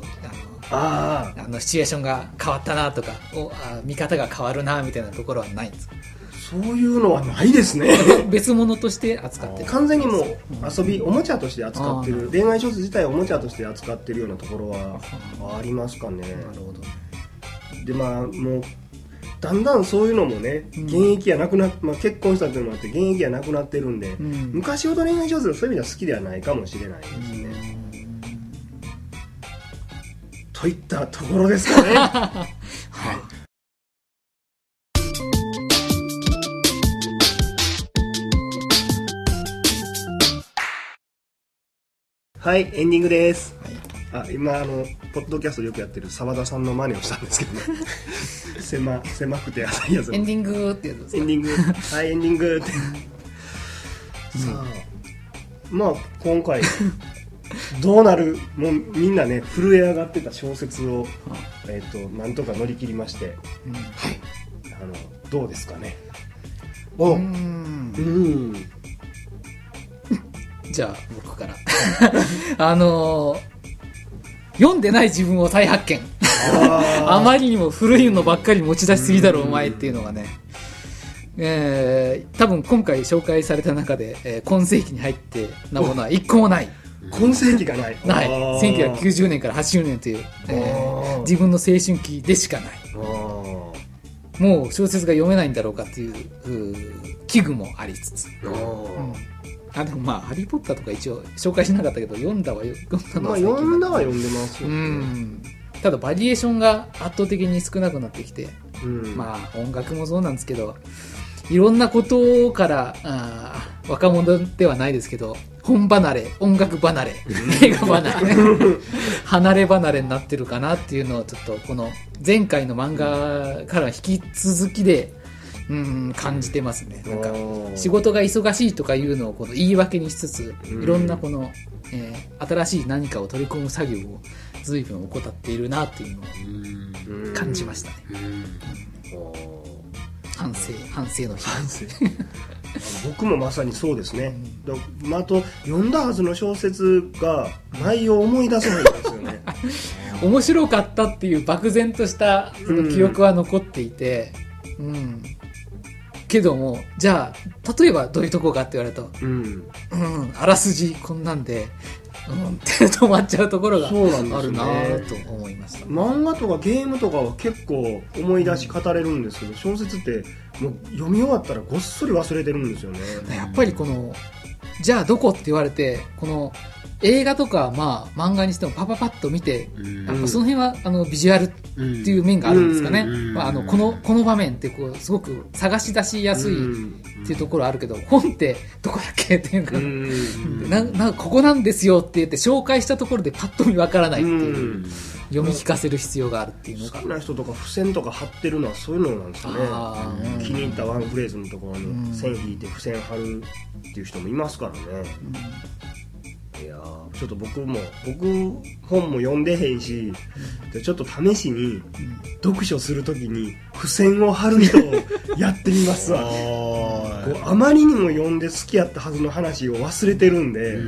ああのあのシチュエーションが変わったなとかおあ見方が変わるなみたいなところはないんですか？あそういうのはないですね。別物として扱ってる。完全にもう遊びおもちゃとして扱ってある恋愛小説自体をおもちゃとして扱ってるようなところはありますかね。なるほど。でまあもうだんだんそういうのもねうん。現役やなくなっ、まあ、結婚したっていうのもあって現役やなくなってるんで、うん。昔ほど恋愛小説はそういう意味では好きではないかもしれないですね、といったところですかね。[laughs] はい。エンディングですあ今あのポッドキャストでよくやってる澤田さんの真似をしたんですけどね。[laughs] 狭狭くて浅いやつ。エンディングってやつですか？エンディング。はいエンディング。ってさあまあ今回どうなる？もうみんなね震え上がってた小説を、えー、となんとか乗り切りまして。うん。あのどうですかね？お。ううん。ん。[laughs] じゃあ僕から。[laughs] あのー読んでない自分を再発見。あまりにも古いのばっかり持ち出しすぎだろお前っていうのがね。えー多分今回紹介された中で、えー今世紀に入ってなものは一個もない。今世紀がない。ない。あー。1990年から80年という、えー自分の青春期でしかない。もう小説が読めないんだろうかっていう危惧もありつつ、あうん。ーあでもまあ「ハリー・ポッター」とか一応紹介しなかったけど読んだはよ読んだのまあは読んだは読んでますようねん。ただバリエーションが圧倒的に少なくなってきて、うん。まあ音楽もそうなんですけどいろんなことからあー若者ではないですけど本離れ音楽離れ映画離れ離れ離れになってるかなっていうのをちょっとこの前回の漫画から引き続きでうん感じてますね。なんか仕事が忙しいとかいうのをこの言い訳にしつつうん。いろんなこの、えー新しい何かを取り込む作業を随分怠っているなっていうのをうん。感じましたね。反省反省の日。[laughs] 僕もまさにそうですね、だまあ、あと読んだはずの小説が内容を思い出せないんですよね。[laughs] 面白かったっていう漠然としたその記憶は残っていて。うん、けどもじゃあ例えばどういうとこかって言われるとうん。うんあらすじこんなんでうんって止まっちゃうところがあるなぁと思いました。漫画とかゲームとかは結構思い出し語れるんですけど小説ってもう読み終わったらごっそり忘れてるんですよね。やっぱりこの、じゃあどこって言われて、この映画とか、まあ漫画にしてもパパパッと見て、やっぱその辺はあのビジュアルっていう面があるんですかね。うん。まあ、あのこのこの場面ってこうすごく探し出しやすいっていうところあるけど、本ってどこだっけっていうか、うん。ななんかここなんですよって言って紹介したところでパッと見わからないっていう、うん。読み聞かせる必要があるっていうのが。好きな人とか付箋とか貼ってるのはそういうのなんですかね。うん。気に入ったワンフレーズのところうん。に線引いて付箋貼るっていう人もいますからねいやー。ちょっと僕も僕本も読んでへんしでちょっと試しに読書するときに付箋を貼る人をやってみますわ。[laughs] こうあまりにも読んで好きやったはずの話を忘れてるんで、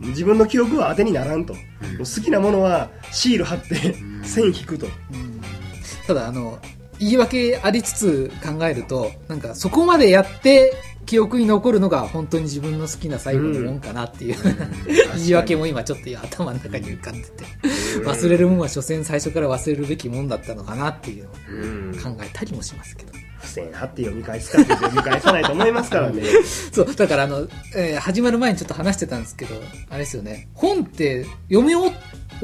自分の記憶は当てにならんと、もう好きなものはシール貼って線引くと、ただあの言い訳ありつつ考えるとなんかそこまでやって記憶に残るのが本当に自分の好きな最後のもんかなっていう、言い訳も今ちょっと頭の中に浮かんでて。忘れるもんは所詮最初から忘れるべきもんだったのかなっていうのをうん。考えたりもしますけど。付箋貼って読み返すかって読み返さないと思いますからね。[laughs] そうだからあの、えー始まる前にちょっと話してたんですけどあれですよね。本って読み終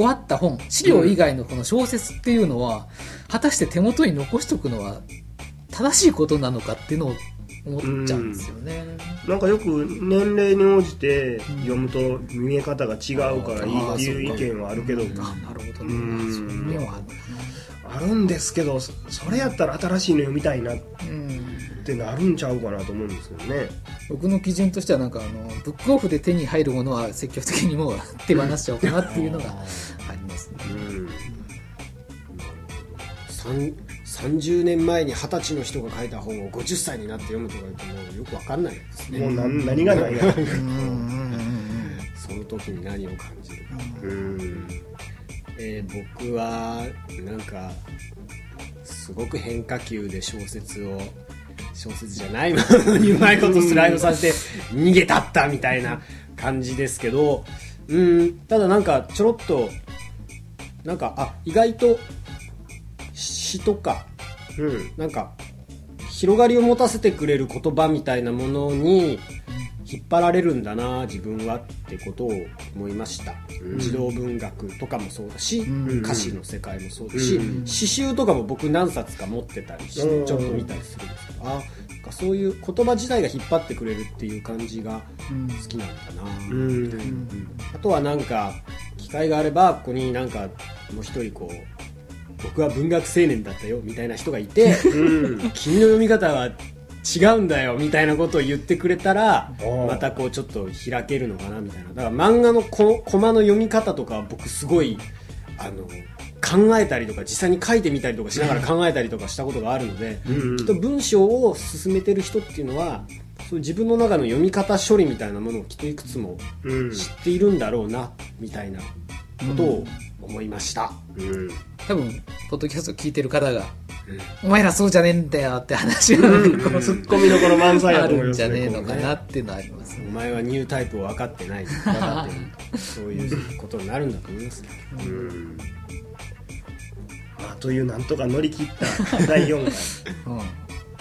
わった本資料以外のこの小説っていうのは、果たして手元に残しとくのは正しいことなのかっていうのを思っちゃうんですよね、なんかよく年齢に応じて読むと見え方が違うからいいっていう意見はあるけどあなるほどね、うん。そういう面はあるんですけどそそれやったら新しいの読みたいなってなるんちゃうかなと思うんですけどね。僕の基準としてはなんかあのブックオフで手に入るものは積極的にもう手放しちゃおうかなっていうのがありますね。うん。三30年前に二十歳の人が書いた本を50歳になって読むとか言ってもよくわかんないですね。もう何何がないや。うん。うん。うん。その時に何を感じるか、うん。えー僕はなんかすごく変化球で小説を小説じゃないものにうまいことスライドさせて逃げたったみたいな感じですけどうん。ただなんかちょろっとなんかあ意外と詩とかうん。なんか広がりを持たせてくれる言葉みたいなものに引っ張られるんだな自分はってことを思いました、児童文学とかもそうだし、ん。歌詞の世界もそうだし、うん。詩集とかも僕何冊か持ってたりしてうん。ちょっと見たりするんですけどあなんかそういう言葉自体が引っ張ってくれるっていう感じがうん。好きなんだな、うん。うん。あとはなんか機会があればここになんかもう一人こう僕は文学青年だったよみたいな人がいてうん。君の読み方は違うんだよみたいなことを言ってくれたらまたこうちょっと開けるのかなみたいな。だから漫画のこコマの読み方とかは僕すごいあの考えたりとか実際に書いてみたりとかしながら考えたりとかしたことがあるので、うんきっと文章を進めてる人っていうのはそういう自分の中の読み方処理みたいなものをきっといくつもうん。知っているんだろうなみたいなことを思いました、うん多分ポッドキャスト聞いてる方が「お前らそうじゃねえんだよ」って話が、ツッコミどころ満載やあるんじゃねえねのかなっていうのはありますね。お前はニュータイプを分かってない分かってるそういうことになるんだと思いますけど。うんまあというなんとか乗り切った第4回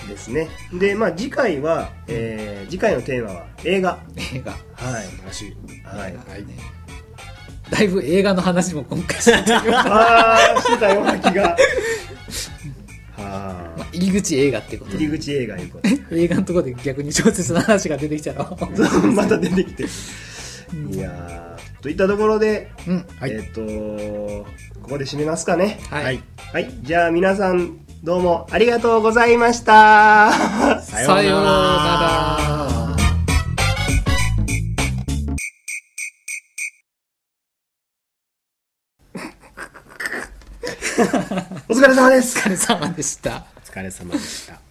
うん、ですね。でまあ次回は、えー次回のテーマは映画。映画。はい。素晴らしい。はい。映画ねだいぶ映画の話も今回してたような気が。はあ。まあ入り口映画ってことで入り口映画いうこと。[laughs] 映画のところで逆に小説の話が出てきたらまた出てきて。いやーといったところで、うんはい。えっ、とここで締めますかね。はい、はい。じゃあ皆さんどうもありがとうございました。ささようなられ様です。お疲れ様でした。お疲れ様でした。